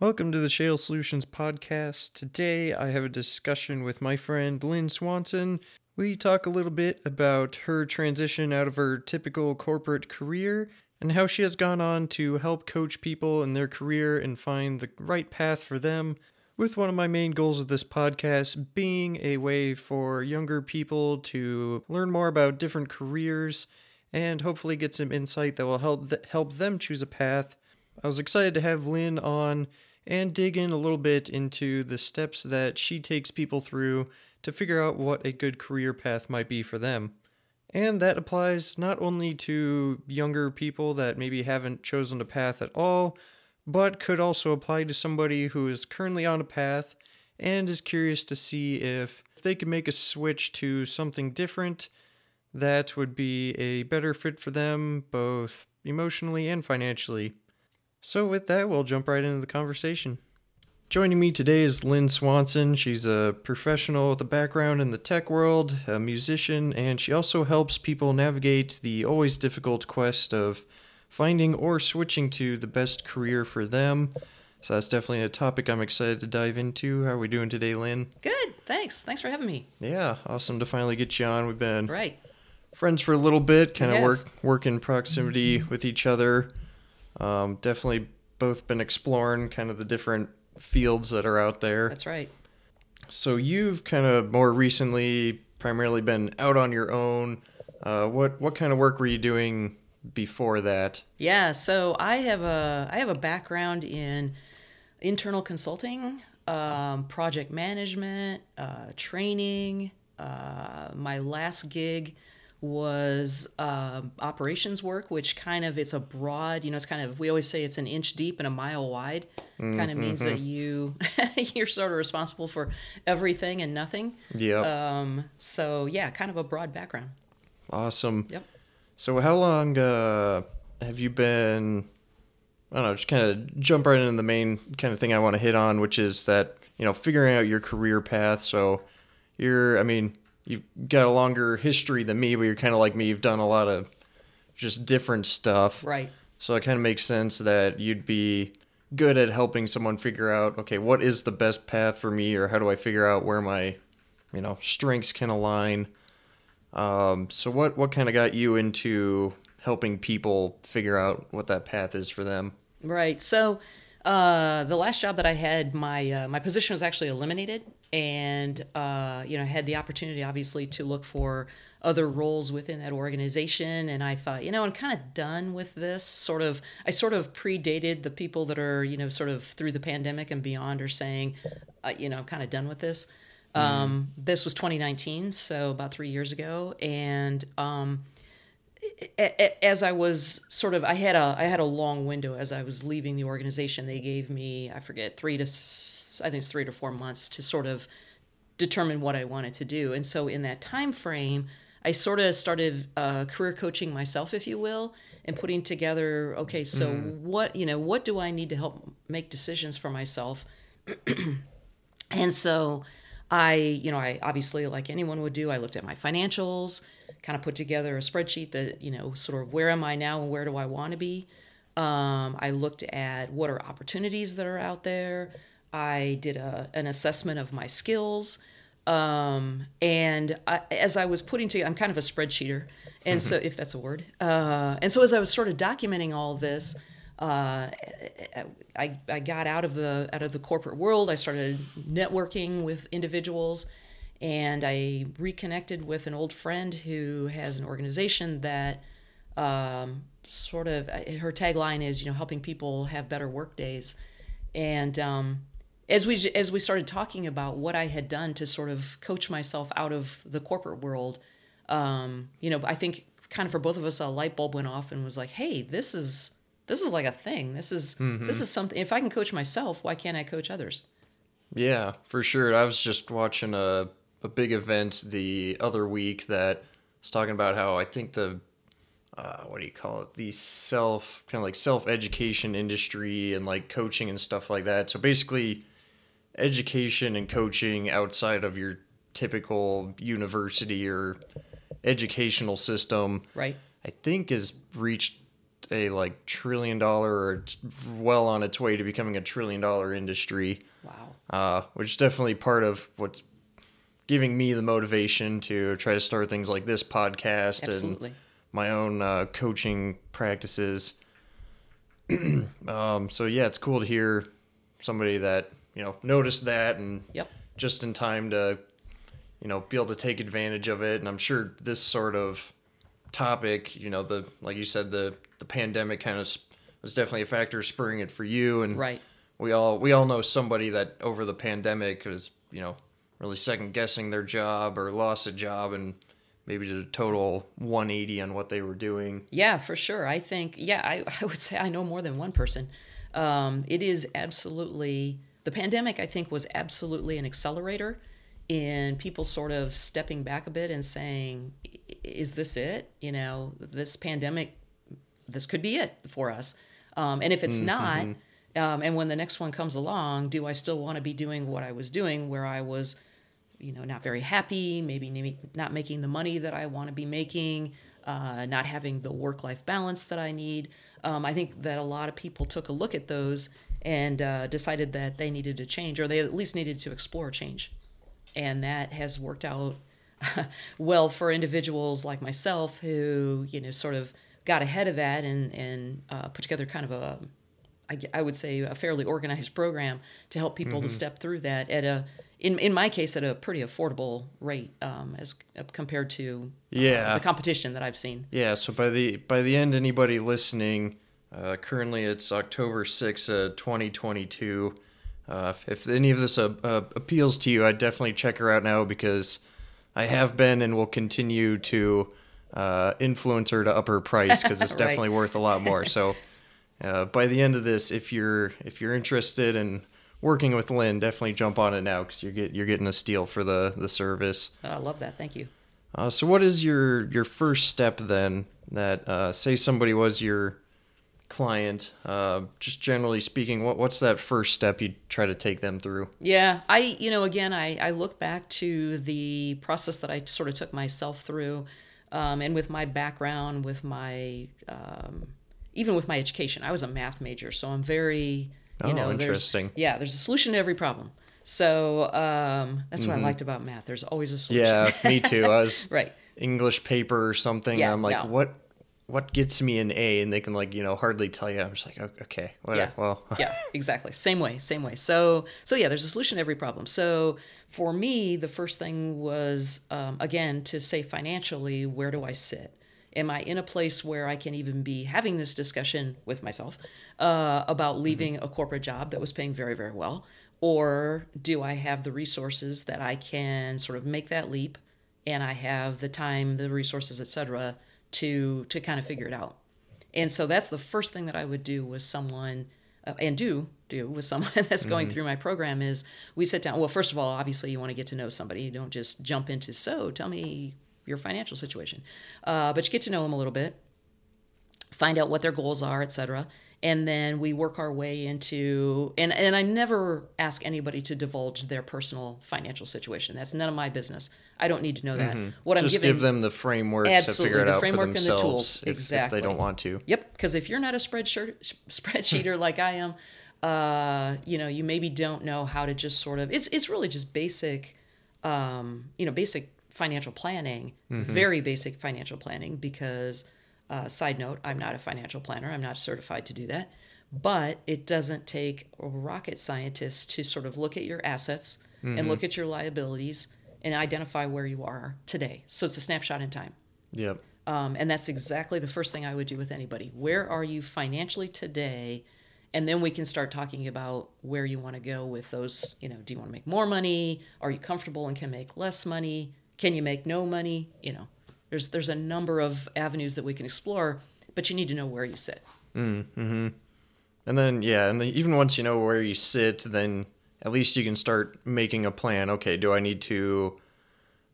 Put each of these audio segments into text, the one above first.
Welcome to the Shale Solutions Podcast. Today I have a discussion with my friend Lynn Swanson. We talk a little bit about her transition out of her typical corporate career and how she has gone on to help coach people in their career and find the right path for them. With one of my main goals of this podcast being a way for younger people to learn more about different careers and hopefully get some insight that will help th- help them choose a path. I was excited to have Lynn on and dig in a little bit into the steps that she takes people through to figure out what a good career path might be for them. And that applies not only to younger people that maybe haven't chosen a path at all, but could also apply to somebody who is currently on a path and is curious to see if they could make a switch to something different that would be a better fit for them, both emotionally and financially. So, with that, we'll jump right into the conversation. Joining me today is Lynn Swanson. She's a professional with a background in the tech world, a musician, and she also helps people navigate the always difficult quest of finding or switching to the best career for them. So that's definitely a topic I'm excited to dive into. How are we doing today, Lynn? Good. Thanks. Thanks for having me. Yeah, awesome to finally get you on. We've been Right. friends for a little bit, kind of work work in proximity with each other. Um, definitely both been exploring kind of the different fields that are out there. That's right. So you've kind of more recently primarily been out on your own. Uh, what what kind of work were you doing before that? Yeah. So I have a I have a background in internal consulting, um, project management, uh, training. Uh, my last gig was um operations work, which kind of it's a broad. You know, it's kind of we always say it's an inch deep and a mile wide. Kind of means that you you're sort of responsible for everything and nothing. Yeah. Um, so yeah, kind of a broad background. awesome. Yep. So how long uh, have you been? I don't know. Just kind of jump right into the main kind of thing I want to hit on, which is that you know figuring out your career path. So you're, I mean, you've got a longer history than me, but you're kind of like me. You've done a lot of just different stuff. Right. So it kind of makes sense that you'd be good at helping someone figure out, okay, what is the best path for me, or how do I figure out where my, you know, strengths can align. Um, so what what kind of got you into helping people figure out what that path is for them? Right. So uh, the last job that I had, my uh, my position was actually eliminated, and uh, you know I had the opportunity, obviously, to look for other roles within that organization. And I thought, you know, I'm kind of done with this. Sort of, I sort of predated the people that are, you know, sort of through the pandemic and beyond, are saying, uh, you know, I'm kind of done with this. Um, this was 2019, so about three years ago, and um, as I was sort of, I had a, I had a long window as I was leaving the organization. They gave me, I forget, three to, I think it's three to four months to sort of determine what I wanted to do. And so in that time frame, I sort of started uh, career coaching myself, if you will, and putting together, okay, so what, you know, what do I need to help make decisions for myself? And so I, you know, I obviously, like anyone would do, I looked at my financials, kind of put together a spreadsheet that, you know, sort of where am I now and where do I want to be. Um, I looked at what are opportunities that are out there. I did a, an assessment of my skills. Um, and I, as I was putting together, I'm kind of a spreadsheeter. And so, if that's a word. Uh, and so, as I was sort of documenting all this, uh, I, I got out of the out of the corporate world. I started networking with individuals, and I reconnected with an old friend who has an organization that um, sort of her tagline is you know helping people have better work days, and um, as we as we started talking about what I had done to sort of coach myself out of the corporate world, um, you know, I think kind of for both of us a light bulb went off and was like, hey, this is this is like a thing. This is this is something. If I can coach myself, why can't I coach others? Yeah, for sure. I was just watching a a big event the other week that was talking about how I think the uh, what do you call it? The self kind of like self education industry and like coaching and stuff like that. So basically, education and coaching outside of your typical university or educational system, Right. I think, has reached a like trillion dollar or well on its way to becoming a trillion dollar industry. Wow. Uh, which is definitely part of what's giving me the motivation to try to start things like this podcast Absolutely. and my own uh, coaching practices. um, so yeah, it's cool to hear somebody that you know noticed that and Yep. just in time to you know be able to take advantage of it. And I'm sure this sort of topic, you know, the like you said, the the pandemic kind of was definitely a factor spurring it for you. And Right. we all we all know somebody that over the pandemic was you know really second guessing their job or lost a job and maybe did a total 180 on what they were doing. Yeah, for sure. I think, yeah, I, I would say I know more than one person. Um, it is absolutely, the pandemic, I think, was absolutely an accelerator in people sort of stepping back a bit and saying, is this it? You know, this pandemic, this could be it for us. Um, and if it's not, um, and when the next one comes along, do I still want to be doing what I was doing where I was you know not very happy maybe not making the money that i want to be making uh, not having the work life balance that i need. Um, i think that a lot of people took a look at those and uh, decided that they needed to change or they at least needed to explore change. And that has worked out well for individuals like myself who you know sort of got ahead of that and and uh, put together kind of a I, I would say a fairly organized program to help people to step through that at a in in my case at a pretty affordable rate um, as uh, compared to uh, Yeah. the competition that I've seen. Yeah, so by the by the end, anybody listening, uh, currently it's October sixth, uh, 2022. Uh, if, if any of this uh, uh, appeals to you, I'd definitely check her out now because I have been and will continue to uh, influence her to up her price because it's Right. definitely worth a lot more. So uh, by the end of this, if you're if you're interested in working with Lynn, definitely jump on it now because you're get you're getting a steal for the the service. I love that. Thank you. Uh, so, what is your your first step then? That uh, say somebody was your client, uh, just generally speaking, what what's that first step you try to take them through? Yeah, I you know again I I look back to the process that I sort of took myself through, um, and with my background, with my um, even with my education, I was a math major, so I'm very you Oh, know there's- interesting. yeah, there's a solution to every problem. So um, that's what I liked about math. There's always a solution. Mm-hmm. Yeah, me too. I was Right. English paper or something. Yeah, I'm like, no. what what gets me an A? And they can like you know hardly tell you. I'm just like, okay, whatever. Yeah. Well, yeah, exactly. Same way, same way. So, so yeah, there's a solution to every problem. So, for me, the first thing was um, again to say financially, where do I sit? Am I in a place where I can even be having this discussion with myself uh, about leaving a corporate job that was paying very, very well? Or do I have the resources that I can sort of make that leap and I have the time, the resources, et cetera, to, to kind of figure it out? And so that's the first thing that I would do with someone, uh, and do do with someone that's going through my program is we sit down. Well, first of all, obviously you want to get to know somebody. You don't just jump into so tell me your financial situation, uh, but you get to know them a little bit, find out what their goals are, et cetera, and then we work our way into and and I never ask anybody to divulge their personal financial situation. That's none of my business. I don't need to know that. What I'm just giving give them the framework to figure it the out for the themselves tools. if, if Exactly. they don't want to. Yep, because if you're not a spreadsheet spreadsheeter like I am, uh, you know, you maybe don't know how to just sort of. It's it's really just basic, um, you know, basic financial planning, very basic financial planning. Because, uh, side note, I'm not a financial planner. I'm not certified to do that. But it doesn't take a rocket scientist to sort of look at your assets and look at your liabilities and identify where you are today. So it's a snapshot in time. Yep. Um, and that's exactly the first thing I would do with anybody. Where are you financially today? And then we can start talking about where you want to go with those. You know, do you want to make more money? Are you comfortable and can make less money? Can you make no money? You know, there's there's a number of avenues that we can explore, but you need to know where you sit. Mm-hmm. And then yeah, and then even once you know where you sit, then at least you can start making a plan. Okay, do I need to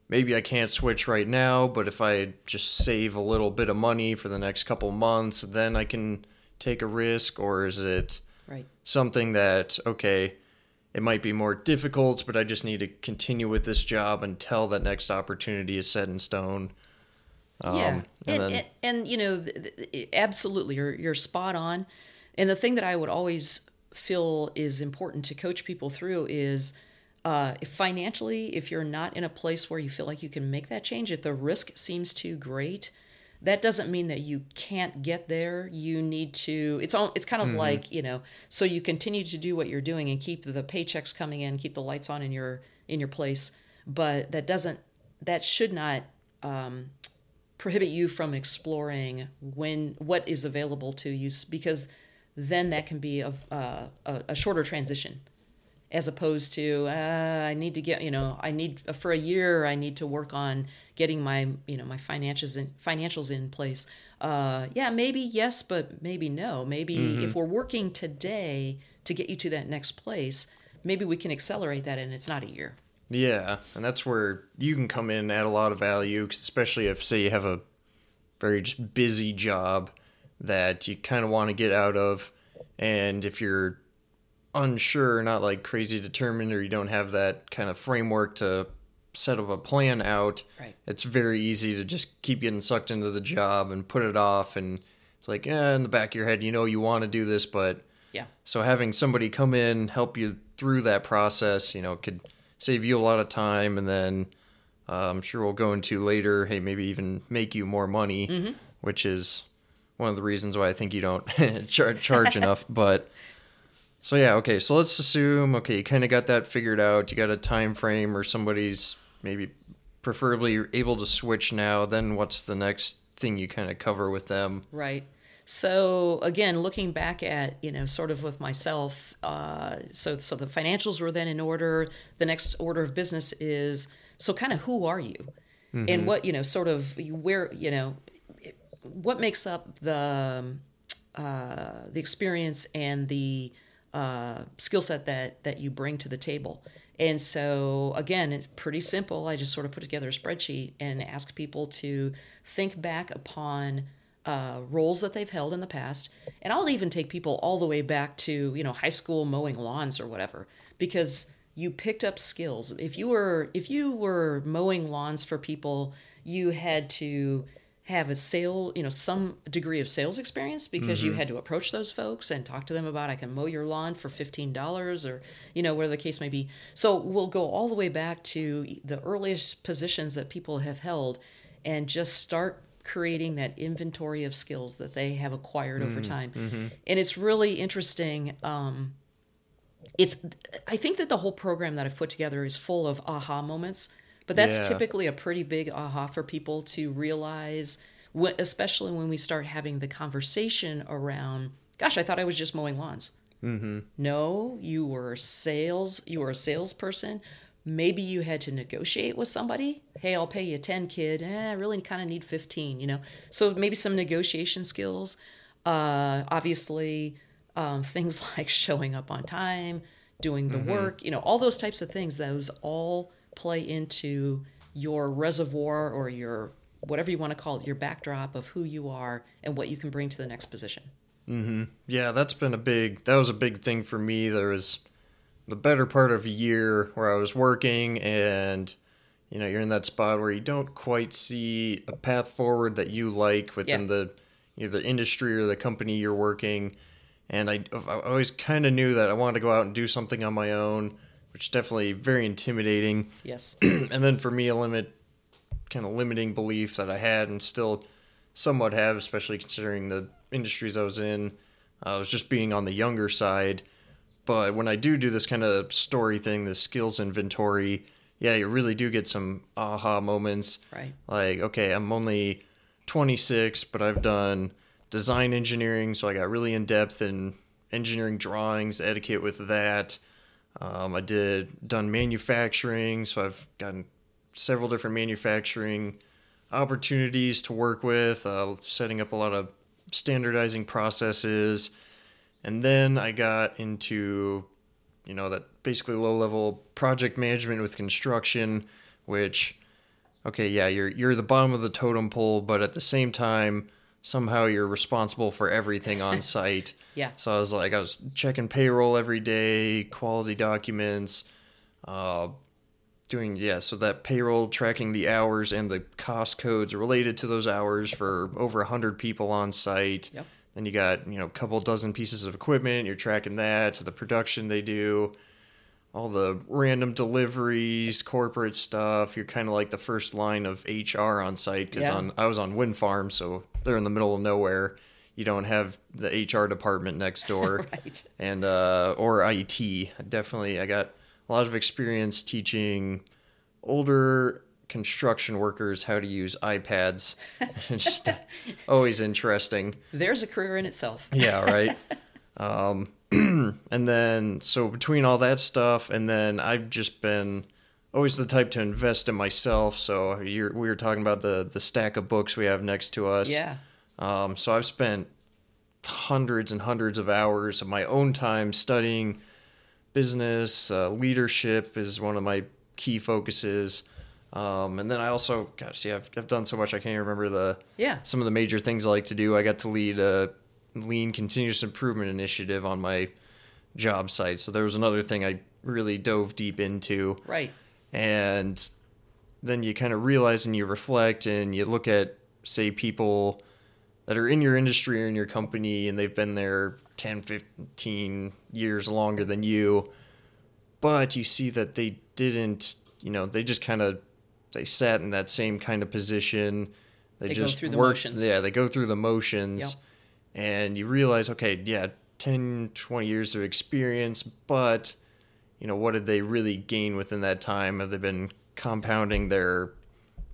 maybe I can't switch right now, but if I just save a little bit of money for the next couple months, then I can take a risk or is it Right. something that okay, it might be more difficult, but I just need to continue with this job until that next opportunity is set in stone. Um, yeah, and and, then- and, and, you know, absolutely, you're you're spot on. And the thing that I would always feel is important to coach people through is uh, if financially, if you're not in a place where you feel like you can make that change, if the risk seems too great, that doesn't mean that you can't get there. You need to. It's all. It's kind of like you know. So you continue to do what you're doing and keep the paychecks coming in, keep the lights on in your in your place. But that doesn't. That should not um, prohibit you from exploring when what is available to you because then that can be a, a, a a shorter transition as opposed to uh, I need to get you know I need for a year I need to work on getting my you know my financials in financials in place. Uh, yeah, maybe yes, but maybe no. Maybe if we're working today to get you to that next place, maybe we can accelerate that, and it's not a year. Yeah, and that's where you can come in and add a lot of value, especially if, say, you have a very just busy job that you kind of want to get out of, and if you're unsure, not like crazy determined, or you don't have that kind of framework to set up a plan out, Right. it's very easy to just keep getting sucked into the job and put it off, and it's like, eh, in the back of your head, you know, you want to do this, but Yeah. so having somebody come in, help you through that process, you know, could save you a lot of time, and then uh, I'm sure we'll go into later. Hey, maybe even make you more money, which is one of the reasons why I think you don't char- charge enough. But so yeah, okay. So let's assume okay, you kind of got that figured out. You got a time frame, or somebody's maybe preferably able to switch now. Then what's the next thing you kind of cover with them? Right. So again, looking back at you know sort of with myself, uh, so so the financials were then in order. The next order of business is so kind of who are you, and what you know sort of where you know what makes up the um, uh, the experience and the uh, skill set that that you bring to the table. And so again, it's pretty simple. I just sort of put together a spreadsheet and ask people to think back upon uh, roles that they've held in the past. And I'll even take people all the way back to you know high school mowing lawns or whatever because you picked up skills. If you were if you were mowing lawns for people, you had to have a sale, you know, some degree of sales experience because you mm-hmm. had to approach those folks and talk to them about I can mow your lawn for $15 or, you know, whatever the case may be. So we'll go all the way back to the earliest positions that people have held and just start creating that inventory of skills that they have acquired over mm-hmm. time. Mm-hmm. And it's really interesting um it's i think that the whole program that i've put together is full of aha moments but that's Yeah. typically a pretty big aha for people to realize especially when we start having the conversation around gosh i thought i was just mowing lawns. Mm-hmm. no you were sales you were a salesperson. Maybe you had to negotiate with somebody. Hey i'll pay you 10 kid. Eh, i really kind of need 15 you know? So maybe some negotiation skills uh, obviously um, things like showing up on time doing the work you know all those types of things those all play into your reservoir or your whatever you want to call it your backdrop of who you are and what you can bring to the next position mm-hmm. Yeah, that's been a big. That was a big thing for me. There was the better part of a year where I was working, and you know, you're in that spot where you don't quite see a path forward that you like within Yeah. the you know, the industry or the company you're working. And I, I always kind of knew that I wanted to go out and do something on my own, which is definitely very intimidating. yes and then for me, a limit, kind of limiting belief that I had and still somewhat have, especially considering the industries I was in. I was just being on the younger side. But when I do do this kind of story thing, the skills inventory, yeah, you really do get some aha moments. right Like, okay, I'm only 26, but I've done design engineering, so I got really in depth in engineering drawings, etiquette with that. Um, I did done manufacturing, so I've gotten several different manufacturing opportunities to work with, uh, setting up a lot of standardizing processes, and then I got into, you know, that basically low level project management with construction, which okay, yeah, you're you're the bottom of the totem pole, but at the same time, somehow you're responsible for everything on site. Yeah. So I was like, I was checking payroll every day, quality documents, uh, doing yeah, so that payroll tracking the hours and the cost codes related to those hours for over a hundred people on site. Yep. Then you got you know a couple dozen pieces of equipment. You're tracking that, to the production they do, all the random deliveries, corporate stuff. You're kind of like the first line of HR on site because Yeah. on I was on wind farm, so they're in the middle of nowhere. You don't have the HR department next door Right. and uh, or IT. Definitely, I got a lot of experience teaching older construction workers how to use iPads. Just always interesting. There's a career in itself. Yeah, right. um, and then so between all that stuff, and then I've just been always the type to invest in myself. So you're, we were talking about the the stack of books we have next to us. Yeah. Um, so I've spent hundreds and hundreds of hours of my own time studying business. Uh, leadership is one of my key focuses. Um, and then I also, gosh, yeah, I've, I've done so much I can't even remember the Yeah. some of the major things I like to do. I got to lead a lean continuous improvement initiative on my job site. So there was another thing I really dove deep into Right. and then you kind of realize and you reflect and you look at say people that are in your industry or in your company and they've been there 10 15 years longer than you but you see that they didn't you know they just kind of they sat in that same kind of position. They, They go just through the work motions. yeah they go through the motions. And you realize okay yeah 10 20 years of experience but you know what did they really gain within that time? Have they been compounding their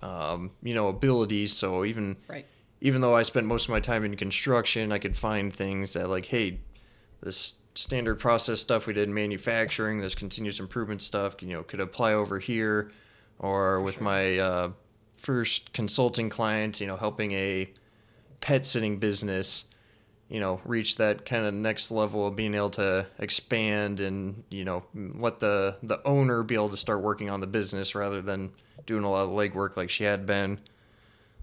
um, you know abilities? So even Right. Even though i spent most of my time in construction i could find things that like hey this standard process stuff we did in manufacturing this continuous improvement stuff you know could apply over here. Or with my uh, first consulting client you know helping a pet sitting business you know reach that kind of next level of being able to expand and you know let the the owner be able to start working on the business rather than doing a lot of legwork like she had been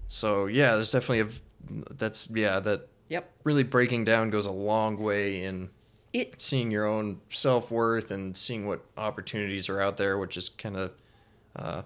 so yeah there's definitely a that's yeah that Yep. really breaking down goes a long way in It seeing your own self-worth and seeing what opportunities are out there which is kind of uh,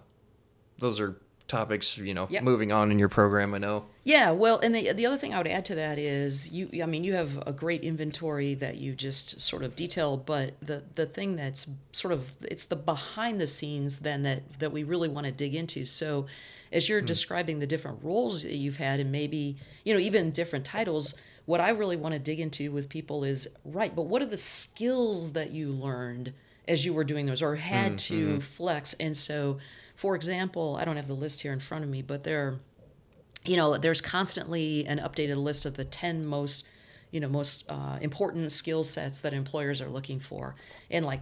those are topics you know Yep. moving on in your program i know Yeah, well, and the the other thing I would add to that is you. I mean, you have a great inventory that you just sort of detail, but the the thing that's sort of it's the behind the scenes then that that we really want to dig into. So, as you're hmm. describing the different roles that you've had, and maybe you know even different titles, what I really want to dig into with people is right. But what are the skills that you learned as you were doing those, or had hmm, to hmm. flex? And so, for example, I don't have the list here in front of me, but there. are you know there's constantly an updated list of the 10 most you know most uh, important skill sets that employers are looking for and like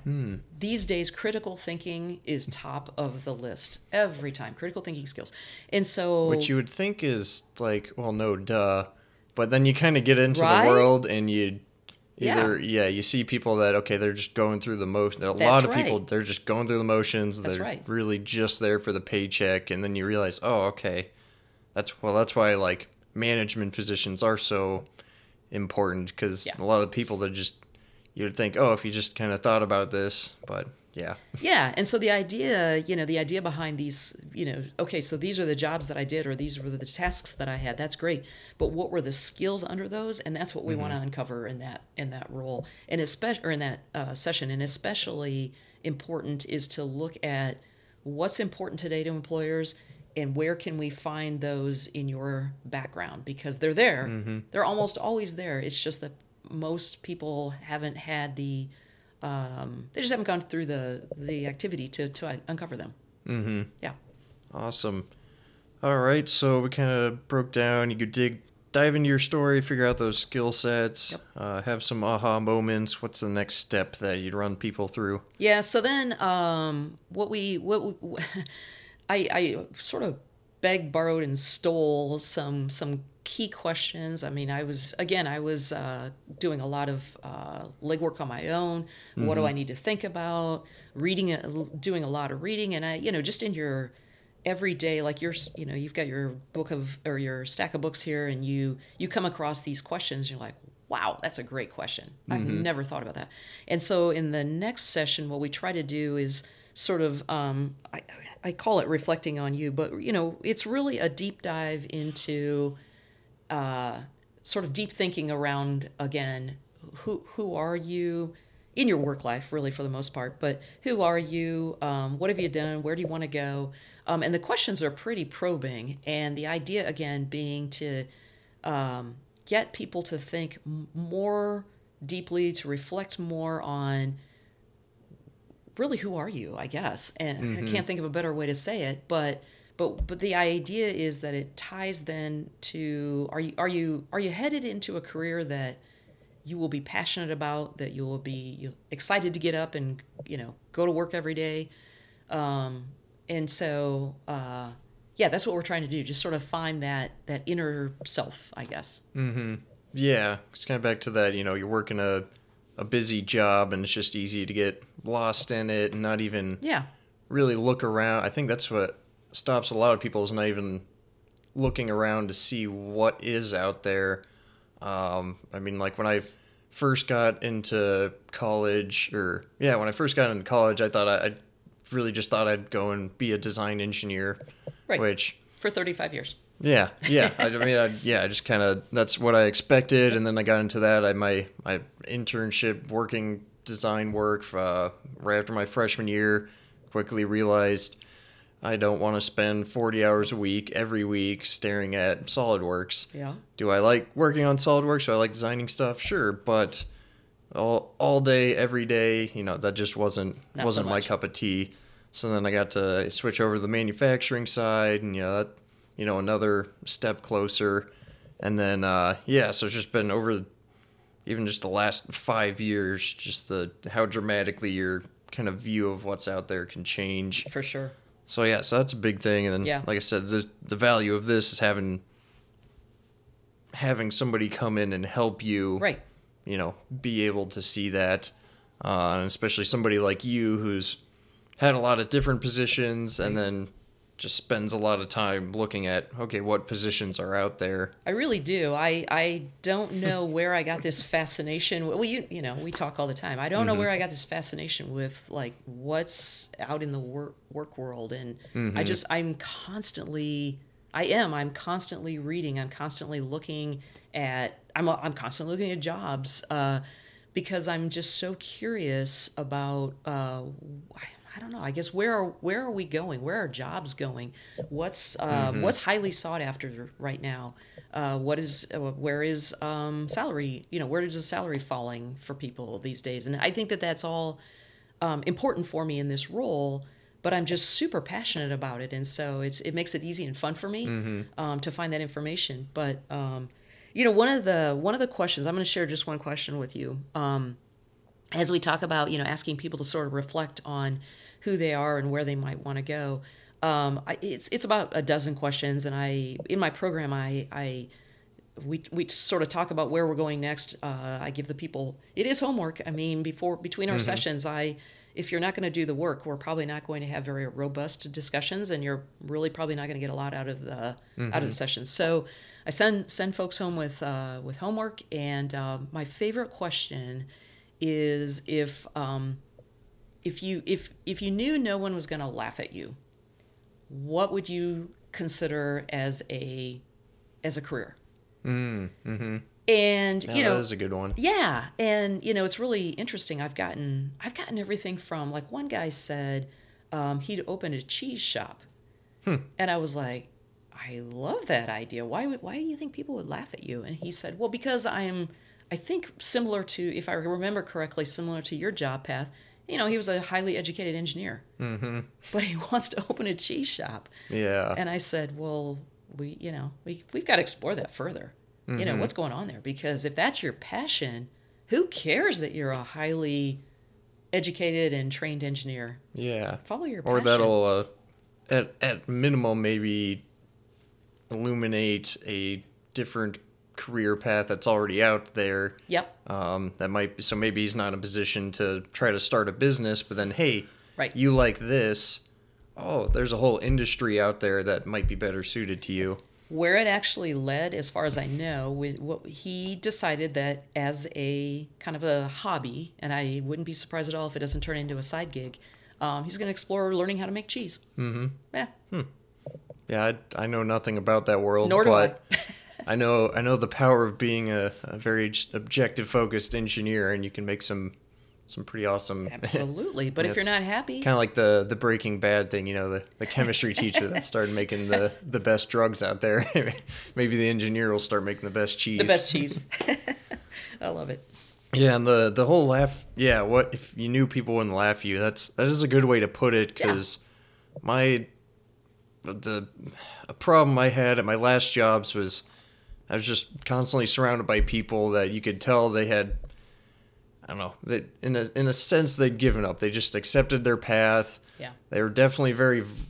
these days critical thinking is top of the list every time critical thinking skills and so which you would think is like well no duh but then you kind of get into Right? the world and you either yeah. you see people that okay they're just going through the motion a lot of people they're just going through the motions That's they're right. really just there for the paycheck and then you realize oh okay that's well that's why like management positions are so important because Yeah. a lot of people that just you would think oh if you just kind of thought about this but yeah. Yeah and so the idea you know the idea behind these you know okay so these are the jobs that i did or these were the tasks that i had that's great but what were the skills under those? And that's what we want to uncover in that in that role. And especially or in that uh, session and especially important is to look at what's important today to employers and where can we find those in your background because they're there they're almost always there it's just that most people haven't had the um, they just haven't gone through the the activity to to uncover them. Mm-hmm. Yeah. Awesome. All right, so we kind of broke down. You could dig, dive into your story, figure out those skill sets, uh, have some aha moments. What's the next step that you'd run people through? Yeah. So then, um, what we what we, I I sort of begged, borrowed, and stole some some key questions. I mean, I was again, I was uh, doing a lot of uh, legwork on my own. What do I need to think about? Reading, it, doing a lot of reading, and I, you know, just in your every day like you're you know you've got your book of or your stack of books here and you you come across these questions you're like wow that's a great question i've never thought about that and so in the next session what we try to do is sort of um, I, I call it reflecting on you, but you know, it's really a deep dive into uh, sort of deep thinking around again who who are you in your work life, really for the most part, but who are you? Um, what have you done? Where do you want to go? Um, and the questions are pretty probing, and the idea again being to um, get people to think more deeply, to reflect more on really who are you, I guess. And mm-hmm. I can't think of a better way to say it, but but but the idea is that it ties then to are you are you are you headed into a career that you will be passionate about, that you will be excited to get up and you know go to work every day, um, and so uh, yeah, that's what we're trying to do. Just sort of find that that inner self, I guess. Mm-hmm. Yeah, it's kind of back to that. You know, you're working a a busy job, and it's just easy to get lost in it and not even yeah really look around. I think that's what stops a lot of people is not even looking around to see what is out there. Um, I mean, like when I first got into college, or yeah, when I first got into college, I thought I, I really just thought I'd go and be a design engineer, right? Which for thirty five years. Yeah, yeah. I, I mean, I, yeah. I just kind of that's what I expected, and then I got into that. I my my internship working design work uh, right after my freshman year. Quickly realized I don't want to spend 40 hours a week every week staring at SolidWorks. Yeah. Do I like working on SolidWorks? Do I like designing stuff? Sure, but all all day every day, you know, that just wasn't Not wasn't so my cup of tea. So then I got to switch over to the manufacturing side and you know, that you know, another step closer. And then uh yeah, so it's just been over even just the last 5 years just the how dramatically your kind of view of what's out there can change. For sure. So yeah, so that's a big thing, and then yeah. like I said, the the value of this is having having somebody come in and help you, right? You know, be able to see that, uh, and especially somebody like you who's had a lot of different positions, right. and then just spends a lot of time looking at okay what positions are out there. I really do. I i don't know where i got this fascination well you you know we talk all the time. I don't mm-hmm. know where i got this fascination with like what's out in the work work world. And mm-hmm. i just i'm constantly i am. I'm constantly reading. I'm constantly looking at i'm i'm constantly looking at jobs uh, because i'm just so curious about uh, I don't know. I guess where are where are we going? Where are jobs going? What's uh, mm-hmm. what's highly sought after right now? Uh, what is uh, where is um, salary? You know, where is the salary falling for people these days? And I think that that's all um, important for me in this role. But I'm just super passionate about it, and so it's it makes it easy and fun for me mm-hmm. um, to find that information. But um, you know, one of the one of the questions I'm going to share just one question with you um, as we talk about you know asking people to sort of reflect on who they are and where they might want to go. Um, I, it's it's about a dozen questions, and I in my program I I we we sort of talk about where we're going next. Uh, I give the people it is homework. I mean, before between our mm-hmm. sessions, I if you're not going to do the work, we're probably not going to have very robust discussions, and you're really probably not going to get a lot out of the mm-hmm. out of the mm-hmm. sessions. So I send send folks home with uh, with homework, and uh, my favorite question is if um, if you if if you knew no one was going to laugh at you, what would you consider as a as a career? Mm, hmm And you know, that is a good one. Yeah, and you know, it's really interesting. I've gotten I've gotten everything from like one guy said um, he'd opened a cheese shop, hmm. and I was like, I love that idea. Why would why do you think people would laugh at you? And he said, Well, because I'm I think similar to if I remember correctly, similar to your job path you know, he was a highly educated engineer, mm-hmm. but he wants to open a cheese shop. Yeah. And I said, well, we, you know, we we've got to explore that further. Mm-hmm. You know, mm-hmm. what's going on there? Because if that's your passion, who cares that you're a highly educated and trained engineer? Yeah. Follow your passion. Or that'll, uh, at at minimum, maybe illuminate a different career path that's already out there. Yep. Um, that might be so maybe he's not in a position to try to start a business, but then hey, right, you like this. Oh, there's a whole industry out there that might be better suited to you. Where it actually led, as far as I know, what he decided that as a kind of a hobby, and I wouldn't be surprised at all if it doesn't turn into a side gig. Um, he's going to explore learning how to make cheese. Mm-hmm. Yeah. Yeah, I, I know nothing about that world, Nor do but I know I know the power of being a, a very objective focused engineer, and you can make some some pretty awesome. Absolutely. But if you're not happy, kind of like the the Breaking Bad thing, you know, the, the chemistry teacher that started making the the best drugs out there. Maybe the engineer will start making the best cheese. the best cheese. I love it. Yeah, and the the whole laugh. Yeah, what if you knew people wouldn't laugh at you? That's that is a good way to put it because my the a problem I had at my last jobs was I was just constantly surrounded by people that you could tell they had I don't know that in a in a sense they'd given up. They just accepted their path. Yeah. They were definitely very v-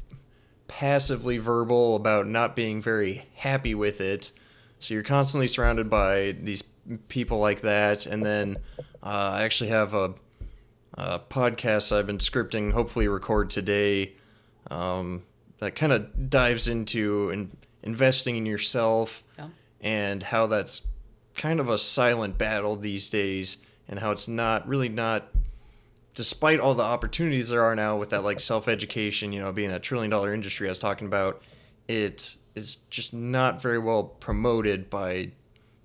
passively verbal about not being very happy with it. So you're constantly surrounded by these people like that, and then uh, I actually have a, a podcast I've been scripting, hopefully record today, um, that kind of dives into in, investing in yourself Yeah. And how that's kind of a silent battle these days, and how it's not really not despite all the opportunities there are now with that like self education, you know, being a trillion dollar industry I was talking about, it is just not very well promoted by,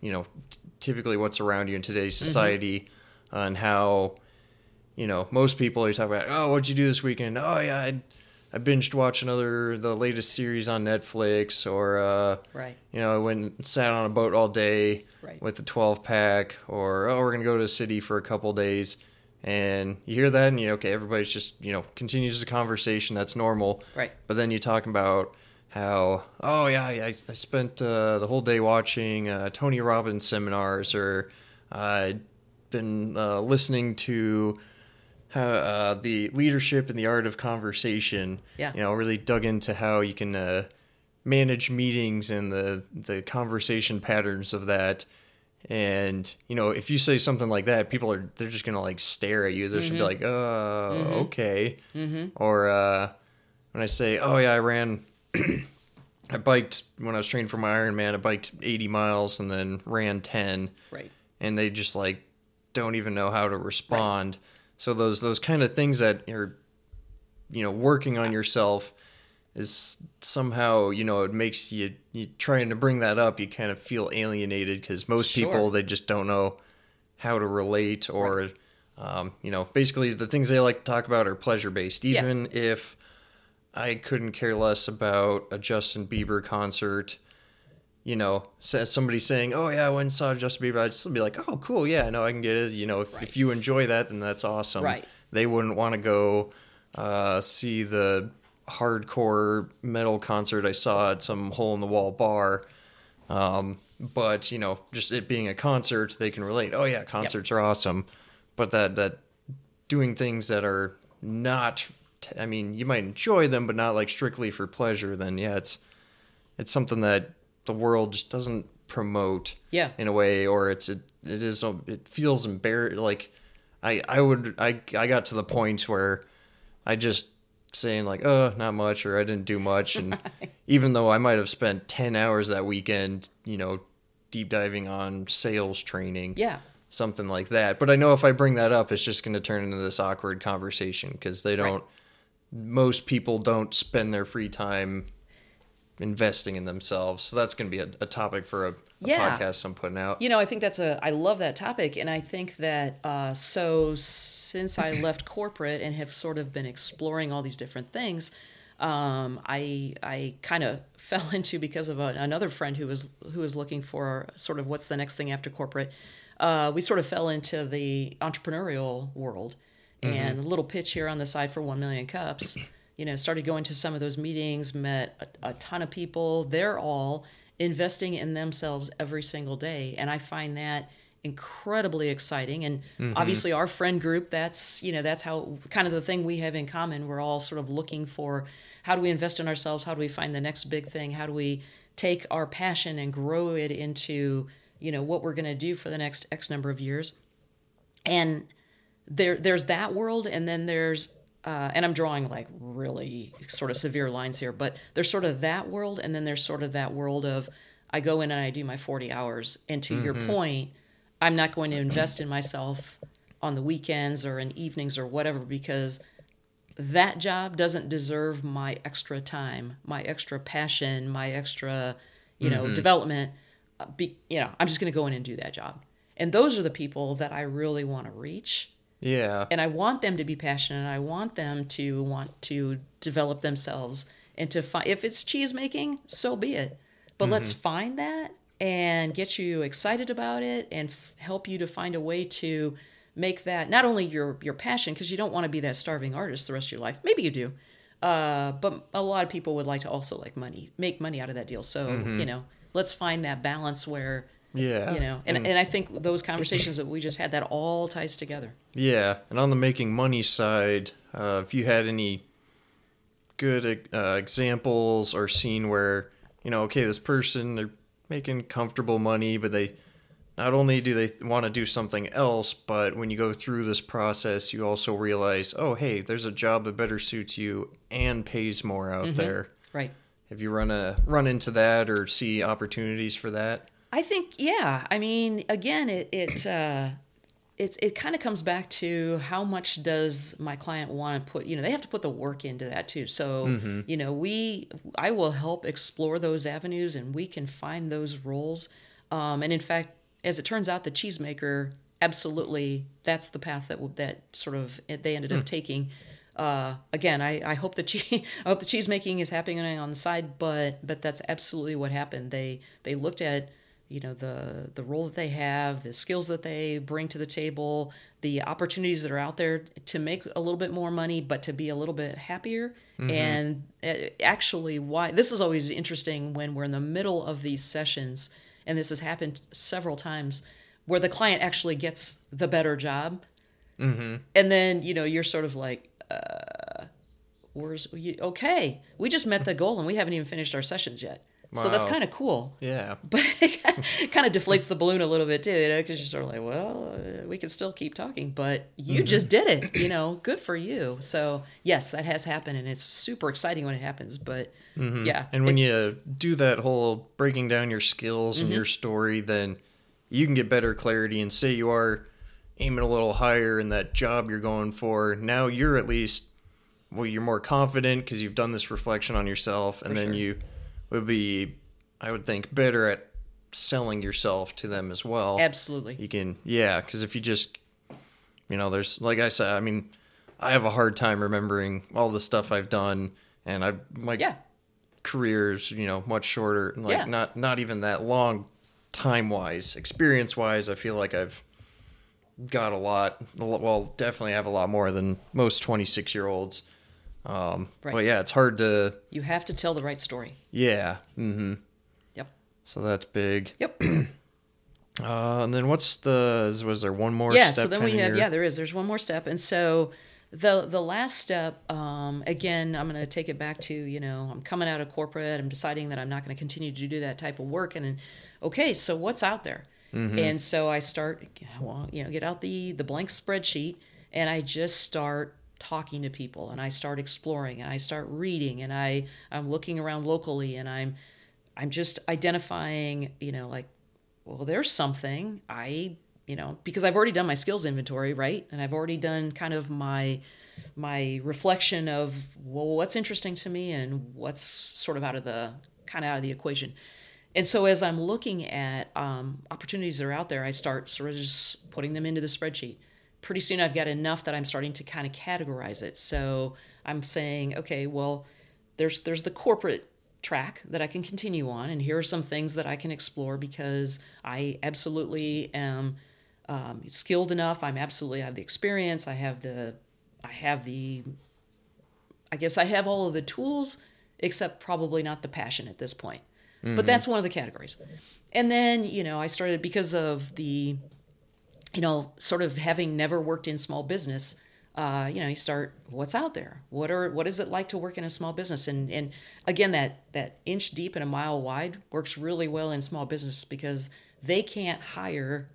you know, t- typically what's around you in today's society, uh, and how, you know, most people you talk about, oh, what'd you do this weekend? Oh yeah, I, I binged watch another the latest series on Netflix, or uh, Right. you know, I went and sat on a boat all day Right. with a 12 pack, or oh, we're gonna go to a city for a couple days, and you hear that, and you know, okay, everybody's just you know continues the conversation. That's normal, Right. But then you talk about how oh yeah, I, I spent uh, the whole day watching uh, Tony Robbins seminars, or I'd been uh, listening to. How, uh, the leadership and the art of conversation. Yeah. You know, really dug into how you can uh, manage meetings and the the conversation patterns of that and you know if you say something like that people are they're just gonna like stare at you they're just gonna be like uh okay or uh when i say oh yeah i ran i biked when i was training for my ironman i biked 80 miles and then ran 10 Right. and they just like don't even know how to respond. So those those kind of things that are you know working on yourself is somehow you know it makes you you trying to bring that up you kind of feel alienated because most Sure. people they just don't know how to relate or um, you know basically the things they like to talk about are pleasure based Yeah. even if I couldn't care less about a Justin Bieber concert you know, says somebody saying, "Oh yeah, I went and saw Justin Bieber," I'd just be like, "Oh, cool, yeah, no, I can get it." You know, if, Right. if you enjoy that, then that's awesome. Right. They wouldn't want to go uh, see the hardcore metal concert I saw at some hole in the wall bar. Um, but you know, just it being a concert, they can relate. Oh yeah, concerts are awesome, but that that doing things that are not, I mean, you might enjoy them, but not like strictly for pleasure. Then yeah, it's it's something that the world just doesn't promote Yeah. in a way or it's it, it is it feels embarrassed like i i would i i got to the point where i just saying like oh not much or i didn't do much and even though i might have spent 10 hours that weekend you know deep diving on sales training Yeah. something like that but i know if i bring that up it's just going to turn into this awkward conversation because they don't most people don't spend their free time investing in themselves so that's going to be a, a topic for a, a Yeah. podcast i'm putting out You know, I think that's a. I love that topic, and I think that uh, so since I left corporate and have sort of been exploring all these different things, um, I I kind of fell into because of a, another friend who was who was looking for sort of what's the next thing after corporate. Uh, we sort of fell into the entrepreneurial world, and a little pitch here on the side for one million cups. You know, started going to some of those meetings, met a, a ton of people. They're all investing in themselves every single day, and I find that incredibly exciting. And mm-hmm. obviously our friend group that's you know that's how kind of the thing we have in common. We're all sort of looking for how do we invest in ourselves? How do we find the next big thing? How do we take our passion and grow it into you know what we're going to do for the next x number of years? And there there's that world and then there's uh, and i'm drawing like really sort of severe lines here but there's sort of that world and then there's sort of that world of i go in and i do my 40 hours and to your point i'm not going to invest in myself on the weekends or in evenings or whatever because that job doesn't deserve my extra time, my extra passion, my extra, you know, development. Uh, Be, you know, I'm just going to go in and do that job. And those are the people that I really want to reach. Yeah. And I want them to be passionate. And I want them to want to develop themselves and to find, if it's cheese making, so be it. But let's find that and get you excited about it and f- help you to find a way to make that not only your your passion because you don't want to be that starving artist the rest of your life maybe you do uh, but a lot of people would like to also like money make money out of that deal so you know let's find that balance where Yeah. you know and, and i think those conversations that we just had that all ties together Yeah, and on the making money side, uh, if you had any good uh, examples or seen where you know, okay, this person they're making comfortable money, but they not only do they want to do something else, but when you go through this process, you also realize, oh, hey, there's a job that better suits you and pays more out there. right Have you run a run into that or see opportunities for that? I think yeah. I mean, again, it it uh, it it kind of comes back to how much does my client want to put. You know, they have to put the work into that too. So you know, we I will help explore those avenues, and we can find those roles. Um, and in fact, as it turns out, the cheesemaker absolutely that's the path that that sort of they ended up taking. Uh, again, I, I hope the cheese I hope the cheese making is happening on the side, but but that's absolutely what happened. They they looked at you know the the role that they have, the skills that they bring to the table, the opportunities that are out there to make a little bit more money, but to be a little bit happier. And uh, actually, why this is always interesting when we're in the middle of these sessions, and this has happened several times, where the client actually gets the better job, and then you know you're sort of like. Uh, Where's okay? We just met the goal and we haven't even finished our sessions yet. So that's kind of cool Yeah. but it kind of deflates the balloon a little bit too, you know, because you're sort of like, well, uh, we can still keep talking, but you Mm-hmm. just did it, you know, good for you. So yes, that has happened, and it's super exciting when it happens. But yeah, Mm-hmm. And when you do that whole breaking down your skills and your story, then you can get better clarity and say you are aiming a little higher in that job you're going for. Now you're at least, well, you're more confident because you've done this reflection on yourself, and then sure. you would be, I would think, better at selling yourself to them as well. absolutely, You can, yeah, because if you just, you know, there's, like I said, I mean, I have a hard time remembering all the stuff I've done, and I, my yeah, careers, you know, much shorter, and like Yeah. not not even that long time wise. Experience wise, I feel like I've got a lot. Well, definitely have a lot more than most twenty six year olds. Um, Right. But yeah, it's hard to. you have to tell the right story. Yeah. Mm-hmm. Yep, So that's big. yep. Uh, and then what's the? Was there one more? yeah Step so then we have yeah there is there's one more step and so the the last step um, again i'm going to take it back to you know i'm coming out of corporate i'm deciding that i'm not going to continue to do that type of work and then okay so what's out there and so i start well you know get out the the blank spreadsheet and i just start talking to people and i start exploring and i start reading and i i'm looking around locally and i'm i'm just identifying you know like well, there's something I, you know, because I've already done my skills inventory, right? And I've already done kind of my my reflection of well, what's interesting to me and what's sort of out of the kind of out of the equation. And so as I'm looking at um, opportunities that are out there, I start sort of just putting them into the spreadsheet. Pretty soon, I've got enough that I'm starting to kind of categorize it. So I'm saying, okay, well, there's there's the corporate track that I can continue on, and here are some things that I can explore because I absolutely am um, skilled enough. I'm absolutely I have the experience. I have the I have the I guess I have all of the tools, except probably not the passion at this point. But that's one of the categories. And then you know I started because of the you know sort of having never worked in small business uh, you know, you start what's out there. What are what is it like to work in a small business? And and again, that that inch deep and a mile wide works really well in small business because they can't hire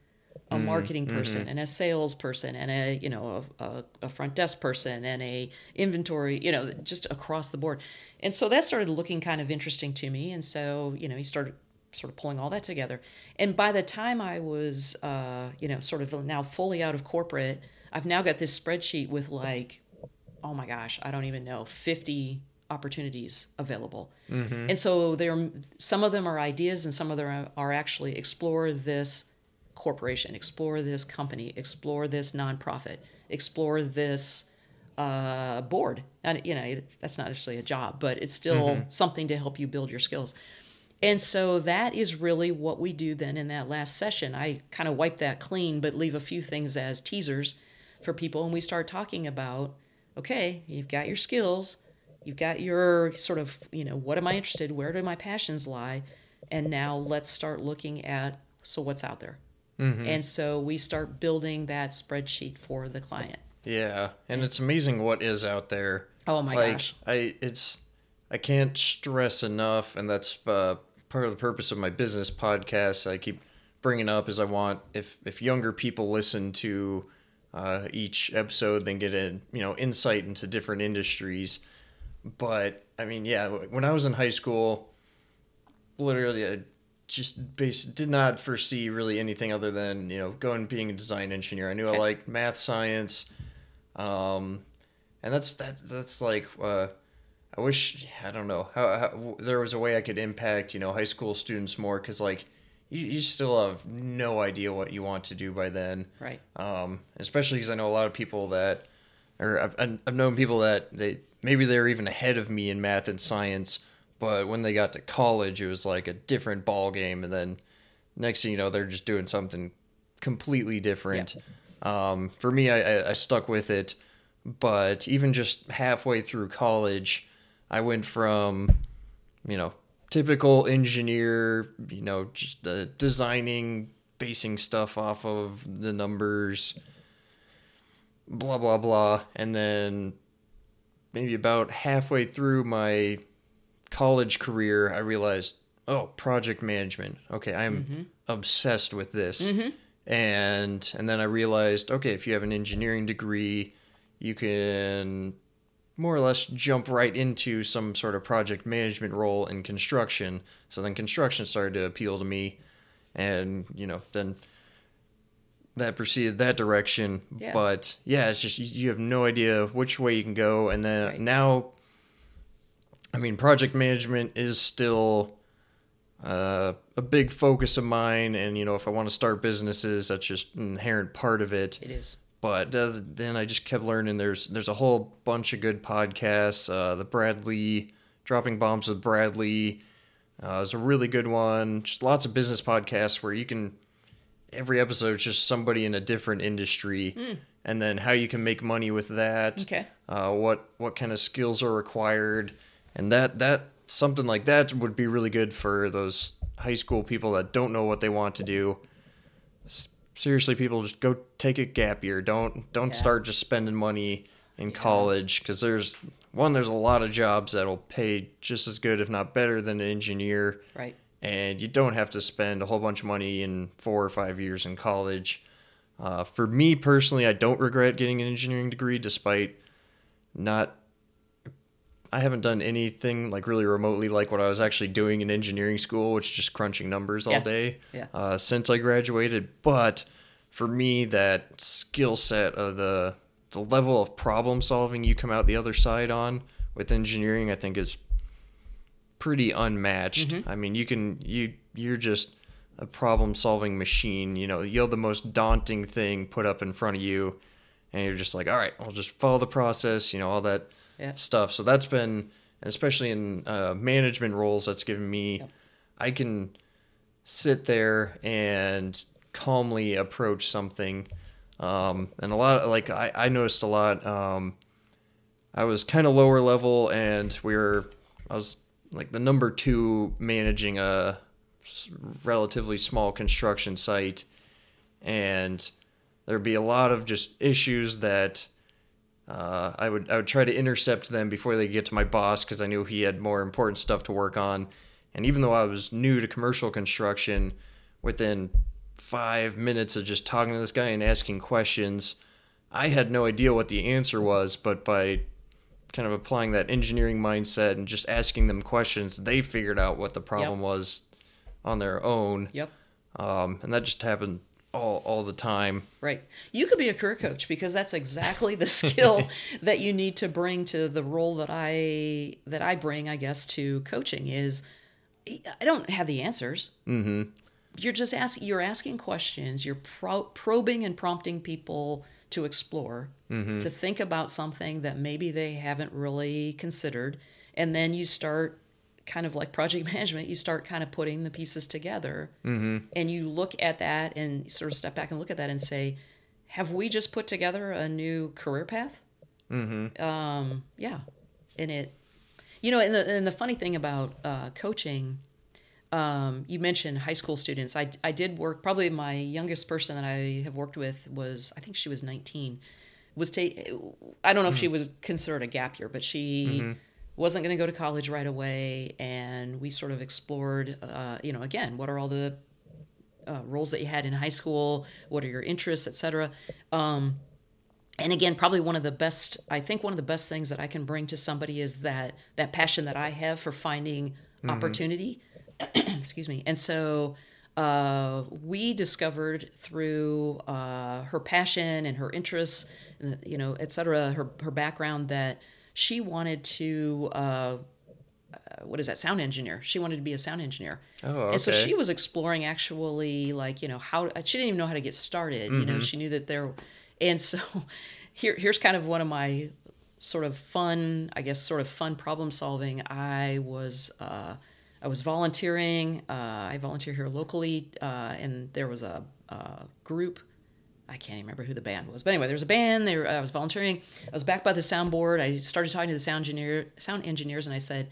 a marketing person and a sales person and a you know a, a, a front desk person and a inventory you know just across the board and so that started looking kind of interesting to me and so you know he started sort of pulling all that together and by the time i was uh, you know sort of now fully out of corporate i've now got this spreadsheet with like oh my gosh, I don't even know, 50 opportunities available. And so there some of them are ideas and some of them are, actually explore this corporation, explore this company, explore this nonprofit, explore this uh, board. And you know, that's not actually a job, but it's still something to help you build your skills. And so that is really what we do then in that last session. I kind of wipe that clean, but leave a few things as teasers for people. And we start talking about okay, you've got your skills, you've got your sort of, you know, what am I interested? Where do my passions lie? And now let's start looking at so what's out there. And so we start building that spreadsheet for the client. Yeah, and it's amazing what is out there. Oh my like, gosh. I it's I can't stress enough, and that's uh, part of the purpose of my business podcast. I keep bringing up is I want if if younger people listen to uh, each episode, then get a you know insight into different industries. But I mean, yeah, when I was in high school, literally I just base did not foresee really anything other than you know going being a design engineer. I knew I liked math, science, um, and that's that that's like uh, I wish I don't know how, how there was a way I could impact you know high school students more because like you, you still have no idea what you want to do by then Right. um, especially because I know a lot of people that, or I've, I've known people that they maybe they were even ahead of me in math and science, but when they got to college, it was like a different ball game, and then next thing you know, they're just doing something completely different. Um, for me, I, I stuck with it, but even just halfway through college, I went from, you know, typical engineer, you know, just uh, designing, basing stuff off of the numbers, blah, blah, blah. And then maybe about halfway through my college career, I realized, oh, project management. Okay, I'm obsessed with this. And and then I realized, okay, if you have an engineering degree, you can more or less jump right into some sort of project management role in construction. So then construction started to appeal to me and, you know, then that proceeded that direction. Yeah. But yeah, it's just you- have no idea which way you can go and then Right. now I mean, project management is still uh, a big focus of mine, and you know, if I want to start businesses, that's just an inherent part of it. It is. But uh, then I just kept learning. There's there's a whole bunch of good podcasts. Uh, the Brad Lea dropping bombs with Brad Lea uh, is a really good one. Just lots of business podcasts where you can every episode is just somebody in a different industry, and then how you can make money with that Okay. uh, what what kind of skills are required, and that that something like that would be really good for those high school people that don't know what they want to do. Seriously, people just go take a gap year. Don't don't Yeah. start just spending money in college because there's one there's a lot of jobs that'll pay just as good if not better than an engineer Right. and you don't have to spend a whole bunch of money in four or five years in college. Uh, for me personally, I don't regret getting an engineering degree, despite not. I haven't done anything like really remotely like what I was actually doing in engineering school, which is just crunching numbers all Yeah. day. Yeah. Uh, since I graduated, but for me, that skill set of the the level of problem solving you come out the other side on with engineering, I think is pretty unmatched. I mean, you can you you're just a problem solving machine. You know, you have the most daunting thing put up in front of you, and you're just like, all right, I'll just follow the process. You know, all that Yeah. stuff. So that's been, especially in uh, management roles, that's given me. I can sit there and calmly approach something. Um, and a lot like I, I noticed a lot. Um, I was kind of lower level, and we were I was like the number two managing a relatively small construction site, and there'd be a lot of just issues that uh, I would I would try to intercept them before they get to my boss because I knew he had more important stuff to work on, and even though I was new to commercial construction, within five minutes of just talking to this guy and asking questions, I had no idea what the answer was, but by kind of applying that engineering mindset and just asking them questions, they figured out what the problem was on their own. Yep. Um, and that just happened all all the time. Right. You could be a career coach because that's exactly the skill that you need to bring to the role that I that I bring, I guess, to coaching is I don't have the answers. Mm-hmm. You're just asking. You're asking questions. You're pro- probing and prompting people to explore, to think about something that maybe they haven't really considered, and then you start kind of like project management. You start kind of putting the pieces together, and you look at that and sort of step back and look at that and say, "Have we just put together a new career path?" Mm-hmm. Um, yeah, and it you know, and the and the funny thing about uh, coaching, um, you mentioned high school students. I I did work. Probably my youngest person that I have worked with was I think she was nineteen. Was take I don't know if she was considered a gap year, but she wasn't going to go to college right away, and we sort of explored. Uh, you know, again, what are all the uh, roles that you had in high school? What are your interests, etc. Um, and again probably one of the best i think one of the best things that i can bring to somebody is that that passion that i have for finding opportunity excuse me and so uh, we discovered through uh, her passion and her interests you know et cetera her, her background that she wanted to uh, what is that? Sound engineer. She wanted to be a sound engineer. Oh, and so she was exploring actually like you know how she didn't even know how to get started you know she knew that there and so here here's kind of one of my sort of fun i guess sort of fun problem solving. I was uh, i was volunteering uh, i volunteer here locally uh, and there was a, a group I can't even remember who the band was, but anyway, there was a band. There, uh, I was volunteering. I was back by the soundboard. I started talking to the sound engineer, sound engineers, and I said,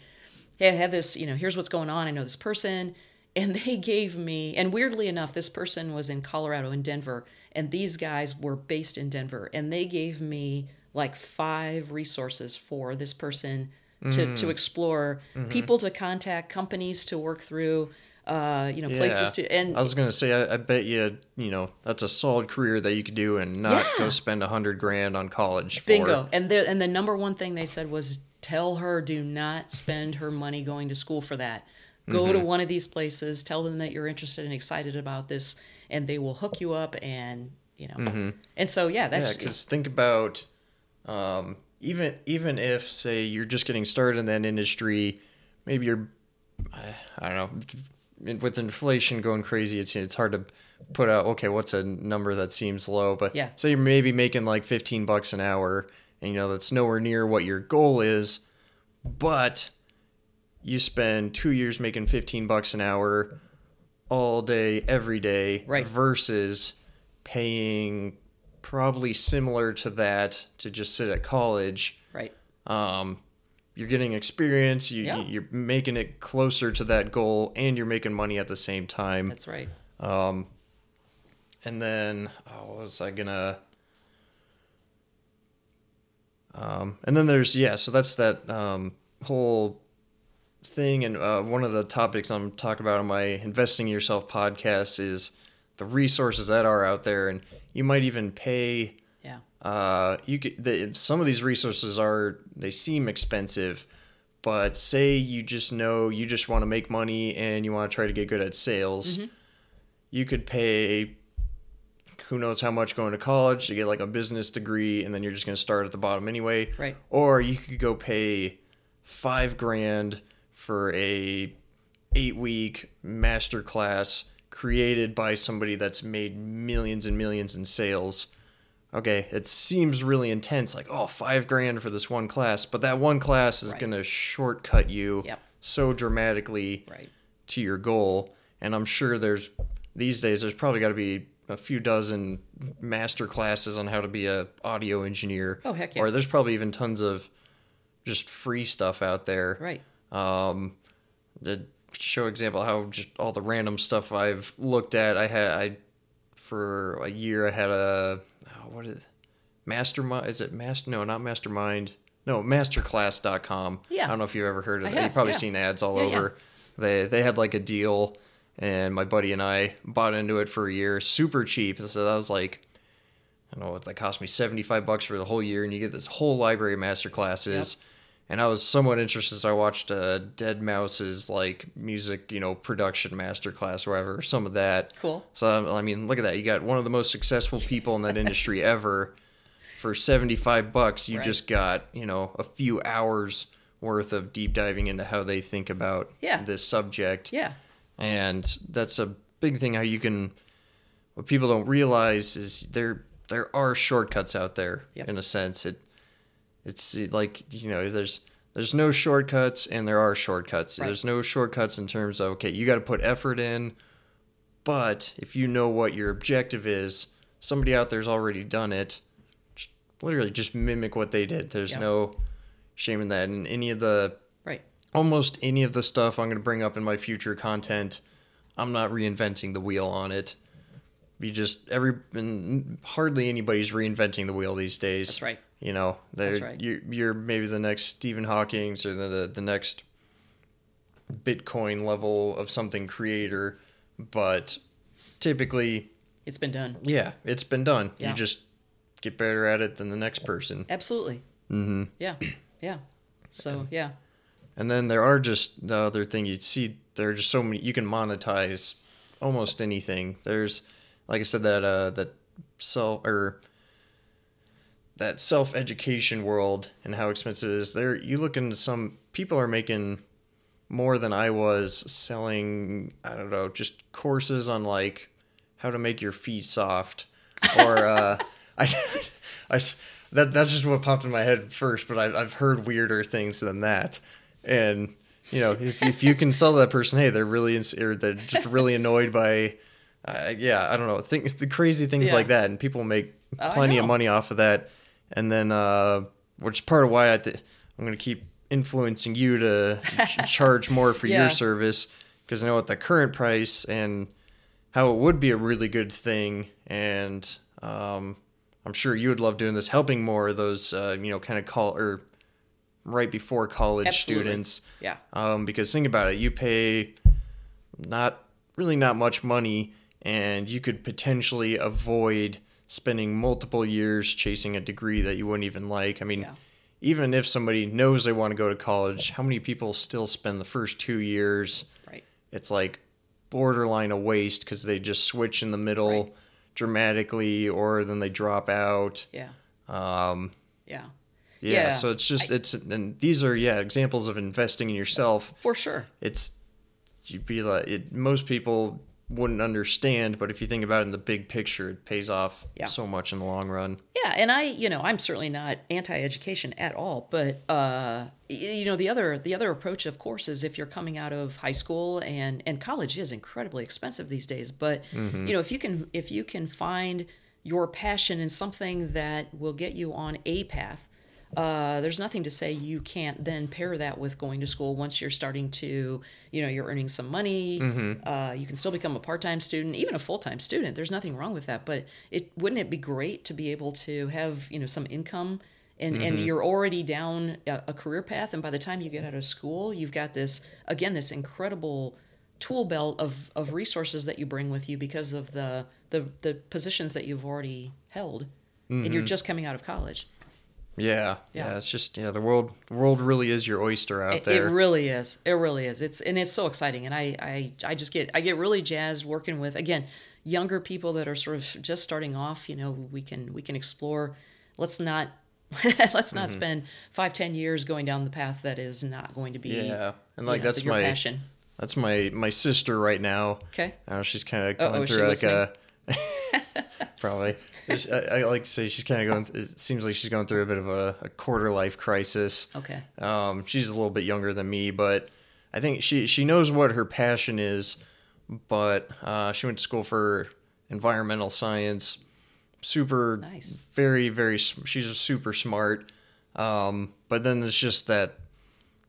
"Hey, I have this. You know, here's what's going on. I know this person." And they gave me, and weirdly enough, this person was in Colorado, in Denver, and these guys were based in Denver, and they gave me like five resources for this person to to mm. explore, mm-hmm. people to contact, companies to work through, uh, you know, places to, and I was gonna say, I, I bet you, you know, that's a solid career that you could do and not Yeah. go spend a hundred grand on college. For. Bingo. And the and the number one thing they said was tell her do not spend her money going to school for that. Go Mm-hmm. to one of these places, tell them that you're interested and excited about this, and they will hook you up and you know. And so yeah, Mm-hmm. Yeah, that's because think about, um, even even if say you're just getting started in that industry, maybe you're, I, don't know, with inflation going crazy, it's it's hard to put out. Okay, what's a number that seems low? But Yeah. say you're maybe making like fifteen bucks an hour, and you know that's nowhere near what your goal is, but you spend two years making fifteen bucks an hour all day, every day, Right. versus paying probably similar to that to just sit at college. right. Um, you're getting experience. You, Yeah. You're making it closer to that goal, and you're making money at the same time. That's right. Um, and then oh, what was I gonna? Um, and then there's yeah, so that's that um, whole thing. And uh, one of the topics I'm talking about on my Investing in Yourself podcast is the resources that are out there, and you might even pay. Uh, you get the, some of these resources are they seem expensive, but say you just know you just want to make money and you want to try to get good at sales, you could pay who knows how much going to college to get like a business degree, and then you're just going to start at the bottom anyway. Right. Or you could go pay five grand for a eight week master class created by somebody that's made millions and millions in sales. Okay, it seems really intense, like, oh, five grand for this one class, but that one class is Right. going to shortcut you Yep. so dramatically Right. to your goal. And I'm sure there's, these days, there's probably got to be a few dozen master classes on how to be a audio engineer. Oh, heck yeah. Or there's probably even tons of just free stuff out there Right. um to show example how just all the random stuff I've looked at I had I for a year I had a what is mastermind is it master no not mastermind no masterclass.com Yeah. I don't know if you've ever heard of I that you've probably yeah. seen ads all Yeah, yeah. over they they had like a deal and my buddy and I bought into it for a year super cheap so that was like I don't know, it's like cost me 75 bucks for the whole year and you get this whole library of master classes. And I was somewhat interested. So I watched uh, deadmau5's like music, you know, production masterclass, or whatever, some of that. Cool. So I mean, look at that. You got one of the most successful people in that industry ever. For seventy five bucks, you Right. just got you know a few hours worth of deep diving into how they think about Yeah. this subject Yeah. and that's a big thing how you can what people don't realize is there there are shortcuts out there Yep. in a sense it it's like you know there's there's no shortcuts and there are shortcuts Right. there's no shortcuts in terms of okay you got to put effort in but if you know what your objective is somebody out there's already done it just, literally just mimic what they did there's Yep. no shame in that and any of the Right. almost any of the stuff I'm going to bring up in my future content, I'm not reinventing the wheel on it. You just every and hardly anybody's reinventing the wheel these days. That's right. You know, they're, right. You're, you're maybe the next Stephen Hawking's or the, the the next Bitcoin level of something creator, but typically, It's been done. yeah, it's been done. Yeah. You just get better at it than the next person. Absolutely. Mm-hmm. Yeah. Yeah. So yeah. And then there are just the other thing you see. There are just so many. You can monetize almost anything. There's, like I said, that uh, that sell or that self education world and how expensive it is. There, you look into some people are making more than I was selling. I don't know, just courses on like how to make your feet soft, or uh, I that that's just what popped in my head first. But I've I've heard weirder things than that, and you know if if you can sell that person, hey, they're really ins- or they're just really annoyed by. Uh, yeah, I don't know. Think the crazy things Yeah. like that, and people make plenty of money off of that. And then, uh, which is part of why I th- I'm going to keep influencing you to ch- charge more for Yeah. your service because I know at the current price and how it would be a really good thing. And um, I'm sure you would love doing this, helping more of those, uh, you know, kind of call or right before college Absolutely. students. Yeah. Um, because think about it, you pay not really not much money, and you could potentially avoid spending multiple years chasing a degree that you wouldn't even like. I mean, Yeah. even if somebody knows they want to go to college, how many people still spend the first two years? Right. It's like borderline a waste because they just switch in the middle Right. dramatically, or then they drop out. Yeah. Um, Yeah. yeah, Yeah. so it's just it's and these are yeah examples of investing in yourself For sure. it's you'd be like it, most people wouldn't understand but if you think about it in the big picture it pays off Yeah. so much in the long run Yeah, and I, you know, I'm certainly not anti-education at all, but uh, you know, the other the other approach, of course, is if you're coming out of high school and and college is incredibly expensive these days. But you know, if you can if you can find your passion in something that will get you on a path, uh, there's nothing to say you can't then pair that with going to school once you're starting to, you know, you're earning some money. Uh, you can still become a part-time student, even a full-time student. There's nothing wrong with that. But it wouldn't it be great to be able to have, you know, some income and, and you're already down a, a career path. And by the time you get out of school, you've got this, again, this incredible tool belt of, of resources that you bring with you because of the, the, the positions that you've already held. And you're just coming out of college. Yeah, yeah Yeah. it's just yeah the world the world really is your oyster out It, there it really is. It really is. It's and it's so exciting, and I, I I just get I get really jazzed working with again younger people that are sort of just starting off. You know, we can we can explore. Let's not let's not Mm-hmm. spend five ten years going down the path that is not going to be. yeah and you like know, that's your my passion. that's my my sister right now Okay. uh, she's kind of Uh-oh, going through like listening? a probably I, I like to say she's kind of going it seems like she's going through a bit of a, a quarter life crisis Okay. Um, she's a little bit younger than me, but I think she she knows what her passion is. But uh, she went to school for environmental science. Super, Nice. very very. She's super smart. Um, but then it's just that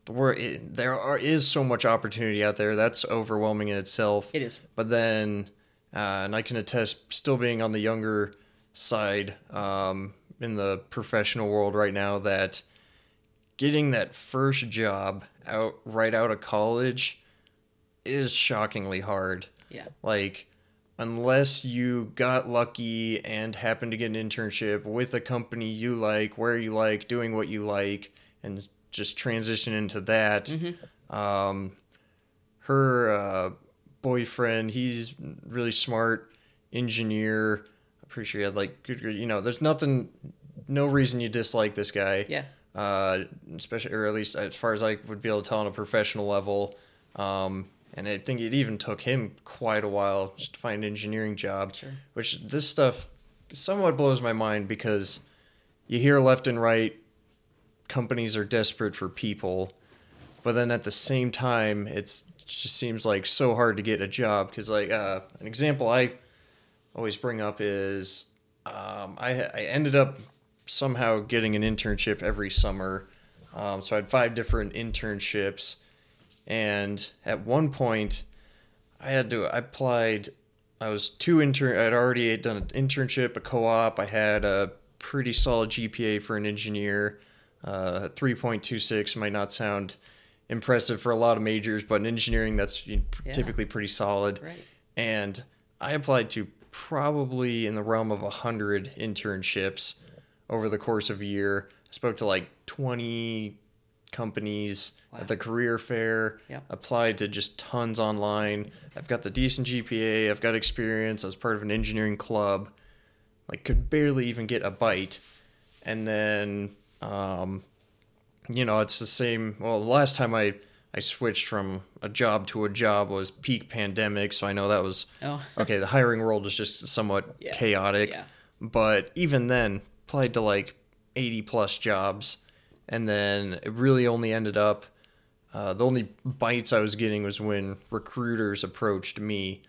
where it, there are is so much opportunity out there. That's overwhelming in itself. It is. But then, uh, and I can attest, still being on the younger side um, in the professional world right now, that getting that first job out right out of college is shockingly hard. Yeah. Like, unless you got lucky and happened to get an internship with a company you like, where you like, doing what you like, and just transition into that. Mm-hmm. Um, her uh, boyfriend, he's really smart engineer. I'm pretty sure he had like good, you know, there's nothing, no reason you dislike this guy. Yeah. Uh, especially, or at least as far as I would be able to tell on a professional level. Um, and I think it even took him quite a while just to find an engineering job. Sure. Which this stuff somewhat blows my mind because you hear left and right companies are desperate for people, but then at the same time, it's it just seems like so hard to get a job because like uh, an example I always bring up is um, I I ended up somehow getting an internship every summer, um, so I had five different internships, and at one point, I had to I applied. I was two intern. I'd already done an internship, a co-op. I had a pretty solid GPA for an engineer. Uh, 3.26 might not sound impressive for a lot of majors, but in engineering, that's you know, Yeah. typically pretty solid. Right. And I applied to probably in the realm of 100 internships over the course of a year. I spoke to like 20 companies at the career fair, Yep. applied to just tons online. I've got the decent GPA, I've got experience as part of an engineering club. Like, could barely even get a bite. And then, um, you know, it's the same. Well, the last time I, I switched from a job to a job was peak pandemic. So I know that was Oh. okay. The hiring world is just somewhat Yeah. chaotic. Yeah. But even then, applied to like 80 plus jobs. And then it really only ended up, uh, the only bites I was getting was when recruiters approached me.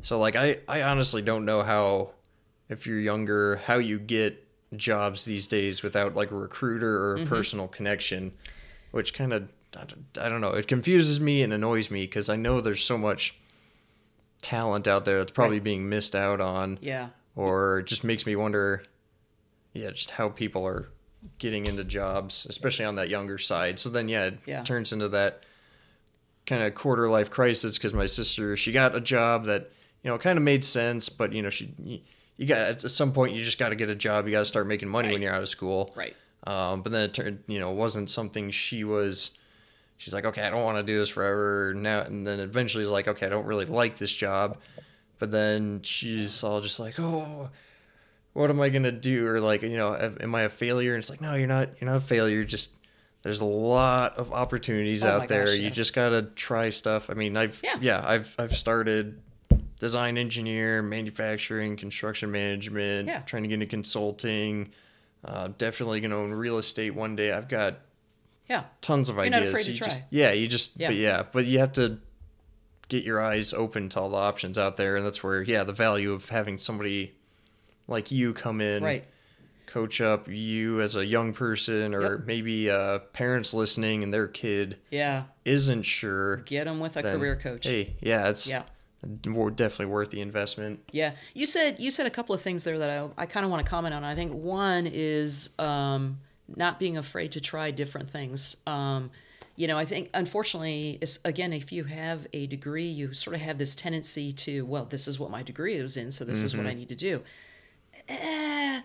So, like, I, I honestly don't know how, if you're younger, how you get jobs these days without like a recruiter or a mm-hmm. personal connection, which kind of, I don't know, it confuses me and annoys me because I know there's so much talent out there that's probably Right. being missed out on Yeah. or just makes me wonder yeah just how people are getting into jobs especially on that younger side so then yeah it Yeah. turns into that kind of quarter life crisis because my sister she got a job that you know kind of made sense but you know she you, you got at some point you just got to get a job you got to start making money when you're out of school Right. um, but then it turned, you know, it wasn't something she was. She's like, okay, I don't want to do this forever now. And then eventually, is like, okay, I don't really like this job. But then she's all just like, oh, what am I gonna do? Or like, you know, am I a failure? And it's like, no, you're not. You're not a failure. Just there's a lot of opportunities Oh out there. gosh, you yes. just gotta try stuff. I mean, I've Yeah. yeah, I've I've started design engineer, manufacturing, construction management, Yeah. trying to get into consulting. Uh, definitely gonna own real estate one day. I've got Yeah. tons of You're ideas. not afraid to try. just yeah, you just Yeah. but yeah, but you have to get your eyes open to all the options out there, and that's where yeah, the value of having somebody like you come in, Right. coach up you as a young person, or Yep. maybe uh, parents listening and their kid Yeah. isn't sure. Get them with a then, career coach. Hey, yeah, it's Yeah. Definitely worth the investment. Yeah, you said you said a couple of things there that I, I kind of want to comment on. I think one is um, not being afraid to try different things. Um, you know, I think unfortunately, it's, again, if you have a degree, you sort of have this tendency to, well, this is what my degree is in, so this is what I need to do. Eh,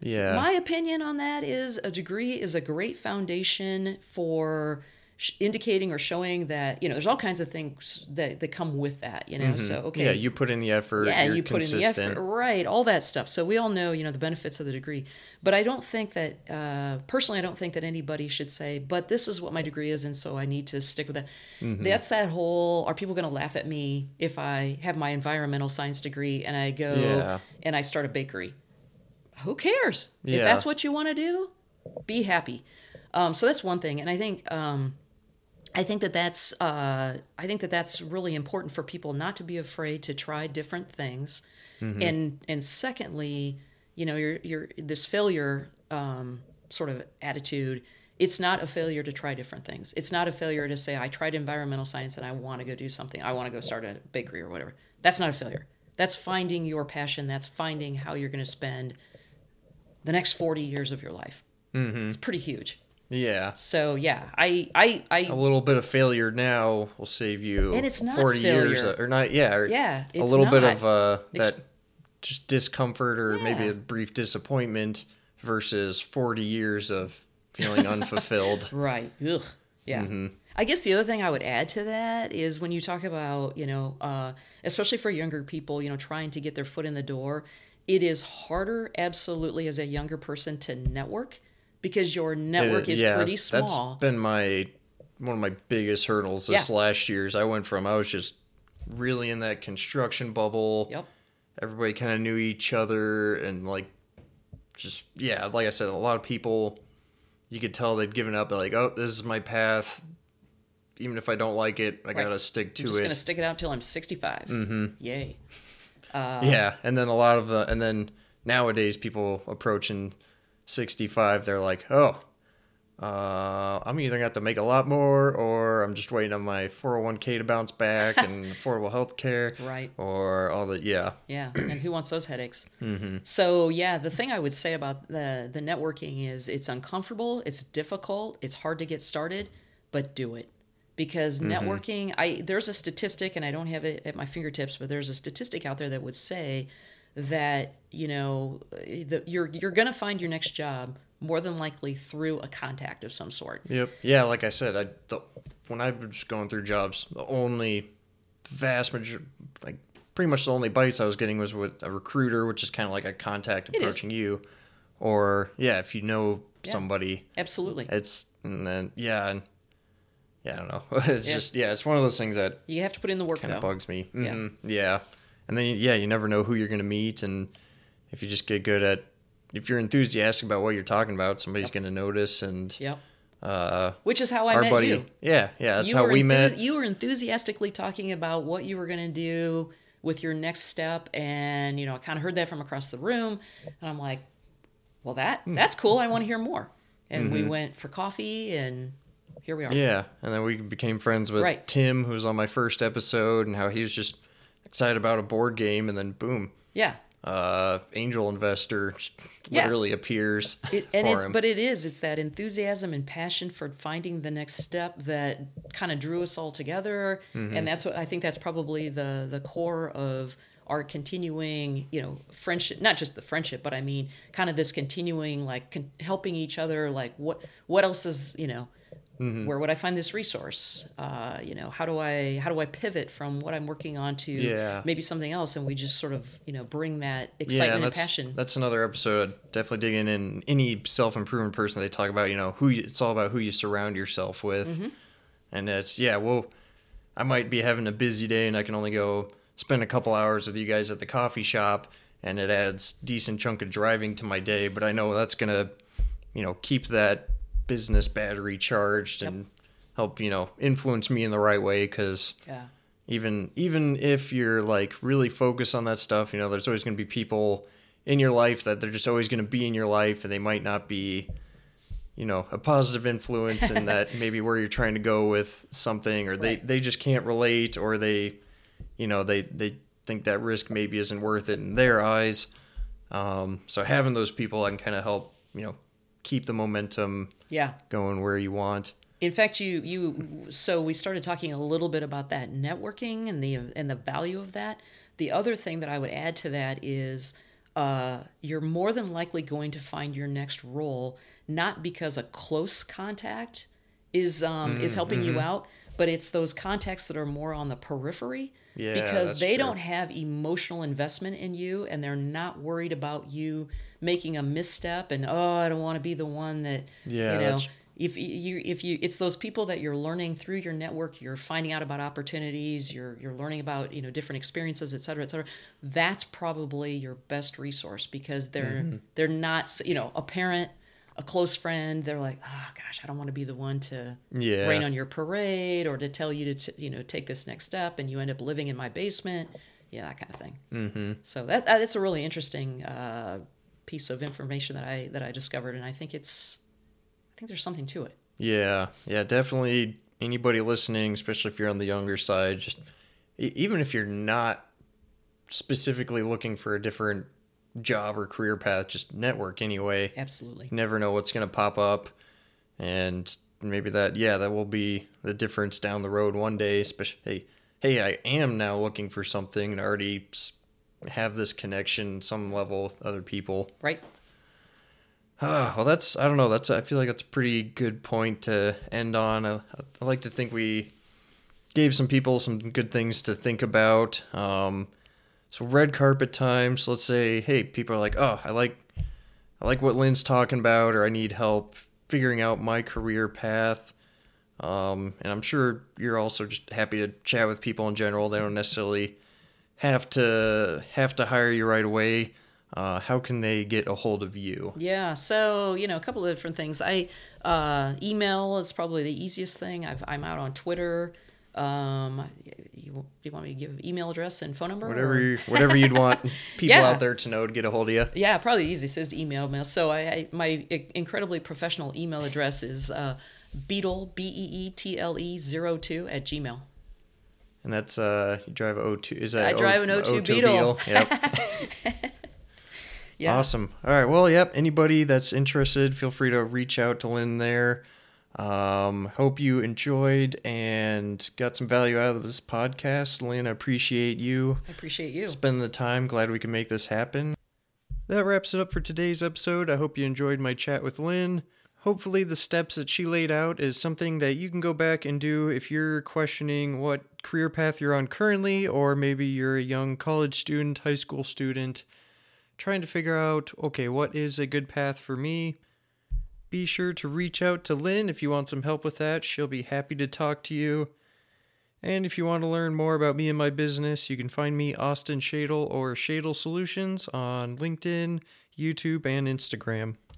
Yeah, my opinion on that is a degree is a great foundation for indicating or showing that you know there's all kinds of things that, that come with that you know so okay Mm-hmm. yeah, you put in the effort. yeah, you're you put in the effort, right? All that stuff. So we all know, you know, the benefits of the degree. But I don't think that, uh, personally, I don't think that anybody should say, "But this is what my degree is, and so I need to stick with that." Mm-hmm. That's that whole. Are people going to laugh at me if I have my environmental science degree and I go Yeah. and I start a bakery? Who cares? If that's what you want to do, be happy. Um, so that's one thing, and I think. Um, I think that that's uh, I think that that's really important for people not to be afraid to try different things, and and secondly, you know, your your this failure um, sort of attitude. It's not a failure to try different things. It's not a failure to say I tried environmental science and I want to go do something. I want to go start a bakery or whatever. That's not a failure. That's finding your passion. That's finding how you're going to spend the next forty years of your life. Mm-hmm. It's pretty huge. Yeah, So yeah, I I I a little bit of failure now will save you And it's not forty years or not yeah or Yeah, a little bit of uh that just discomfort or maybe a brief disappointment versus 40 years of feeling unfulfilled. Right. Ugh. Yeah. Mm-hmm. I guess the other thing I would add to that is when you talk about, you know, uh, especially for younger people, you know, trying to get their foot in the door, it is harder, absolutely, as a younger person to network because your network is yeah, pretty small. That's been my one of my biggest hurdles this Yeah. last year's. I went from I was just really in that construction bubble. Yep. Everybody kind of knew each other and like just yeah, like I said, a lot of people you could tell they'd given up. They're like, oh, this is my path. Even if I don't like it, I Right. gotta stick to it. I'm just it. going to stick it out till I'm 65. Mm-hmm. Yay. yeah, and then a lot of the and then nowadays people approaching 65, they're like, "Oh, uh, I'm either gonna have to make a lot more, or I'm just waiting on my 401k to bounce back and affordable health care, Right. Or all the yeah, Yeah, and who wants those headaches? Mm-hmm. So yeah, the thing I would say about the the networking is it's uncomfortable, it's difficult, it's hard to get started, but do it because networking. I there's a statistic, and I don't have it at my fingertips, but there's a statistic out there that would say that you know you're you're gonna find your next job more than likely through a contact of some sort. yep, yeah. Like I said, I the, when I was going through jobs, the only vast major like pretty much the only bites I was getting was with a recruiter, which is kind of like a contact approaching you, or yeah, if you know Yeah. somebody. Absolutely, it's and then yeah and yeah i don't know it's Yeah. just yeah it's one of those things that you have to put in the work kind of bugs me hmm yeah and then yeah you never know who you're going to meet and if you just get good at if you're enthusiastic about what you're talking about somebody's going to notice and Yep. uh Which is how I met buddy you. yeah yeah that's you how we met You were enthusiastically talking about what you were going to do with your next step, and you know, I kind of heard that from across the room, and I'm like, "Well, that Hmm. that's cool. I want to hear more." And Mm-hmm. we went for coffee, and here we are. yeah and then we became friends with Right. tim who was on my first episode and how he was just excited about a board game and then boom Yeah. uh angel investor Yeah. literally appears It, and for him but it is it's that enthusiasm and passion for finding the next step that kind of drew us all together Mm-hmm. and that's what i think that's probably the the core of our continuing you know friendship not just the friendship but i mean kind of this continuing like con- helping each other like what what else is you know Mm-hmm. where would i find this resource uh, you know how do i how do i pivot from what i'm working on to Yeah. maybe something else and we just sort of you know bring that yeah, excitement and that's, passion That's another episode. I'd definitely digging in. Any self improvement person, they talk about you know who you, it's all about who you surround yourself with, Mm-hmm. and it's yeah. Well, I might be having a busy day and I can only go spend a couple hours with you guys at the coffee shop, and it adds decent chunk of driving to my day. But I know that's gonna you know keep that business battery charged and help you know influence me in the right way because yeah. even even if you're like really focused on that stuff you know there's always going to be people in your life that they're just always going to be in your life and they might not be you know a positive influence in that maybe where you're trying to go with something or they Right. they just can't relate or they you know they they think that risk maybe isn't worth it in their eyes. Um, so having those people I can kind of help you know keep the momentum yeah. going where you want. In fact you you so we started talking a little bit about that networking and the and the value of that. The other thing that i would add to that is uh, you're more than likely going to find your next role not because a close contact is um, is helping you out but it's those contacts that are more on the periphery Yeah, because they true. don't have emotional investment in you and they're not worried about you making a misstep and oh i don't want to be the one that Yeah, you know if you if you it's those people that you're learning through your network you're finding out about opportunities you're you're learning about you know different experiences et cetera et cetera that's probably your best resource because they're Mm-hmm. they're not you know a parent a close friend they're like oh gosh i don't want to be the one to Yeah. rain on your parade or to tell you to t- you know take this next step and you end up living in my basement yeah that kind of thing mm-hmm. so that that's a really interesting uh, piece of information that i that i discovered and i think it's i think there's something to it Yeah, yeah, definitely. Anybody listening, especially if you're on the younger side, just even if you're not specifically looking for a different job or career path, just network anyway. absolutely You never know what's going to pop up, and maybe that, yeah, that will be the difference down the road one day. Especially, hey, hey, I am now looking for something and already have this connection some level with other people. right Ah, well, that's I don't know. That's I feel like that's a pretty good point to end on. I, I like to think we gave some people some good things to think about. Um, so red carpet times. Let's say, hey, people are like, oh, I like I like what Lynn's talking about, or I need help figuring out my career path. Um, and I'm sure you're also just happy to chat with people in general. They don't necessarily have to have to hire you right away. Uh, how can they get a hold of you? Yeah, so you know, a couple of different things. I uh, email is probably the easiest thing. I've, I'm out on Twitter. Um, you, you want me to give email address and phone number? Whatever, you, whatever you'd want people Yeah. out there to know to get a hold of you. Yeah, probably the easiest is to email me. So I, I my incredibly professional email address is uh, beetle b e e t l e zero two at gmail. And that's uh, you drive a O2. Is that I drive an O- O2 Beetle. Yep. Yeah. Awesome. All right. Well, yep. Anybody that's interested, feel free to reach out to Lynn there. Um, hope you enjoyed and got some value out of this podcast. Lynn, I appreciate you I appreciate you. spending the time. Glad we can make this happen. That wraps it up for today's episode. I hope you enjoyed my chat with Lynn. Hopefully, the steps that she laid out is something that you can go back and do if you're questioning what career path you're on currently, or maybe you're a young college student, high school student, trying to figure out, okay, what is a good path for me? Be sure to reach out to Lynn if you want some help with that. She'll be happy to talk to you. And if you want to learn more about me and my business, you can find me Austin Shadle or Shadle Solutions on LinkedIn, YouTube, and Instagram.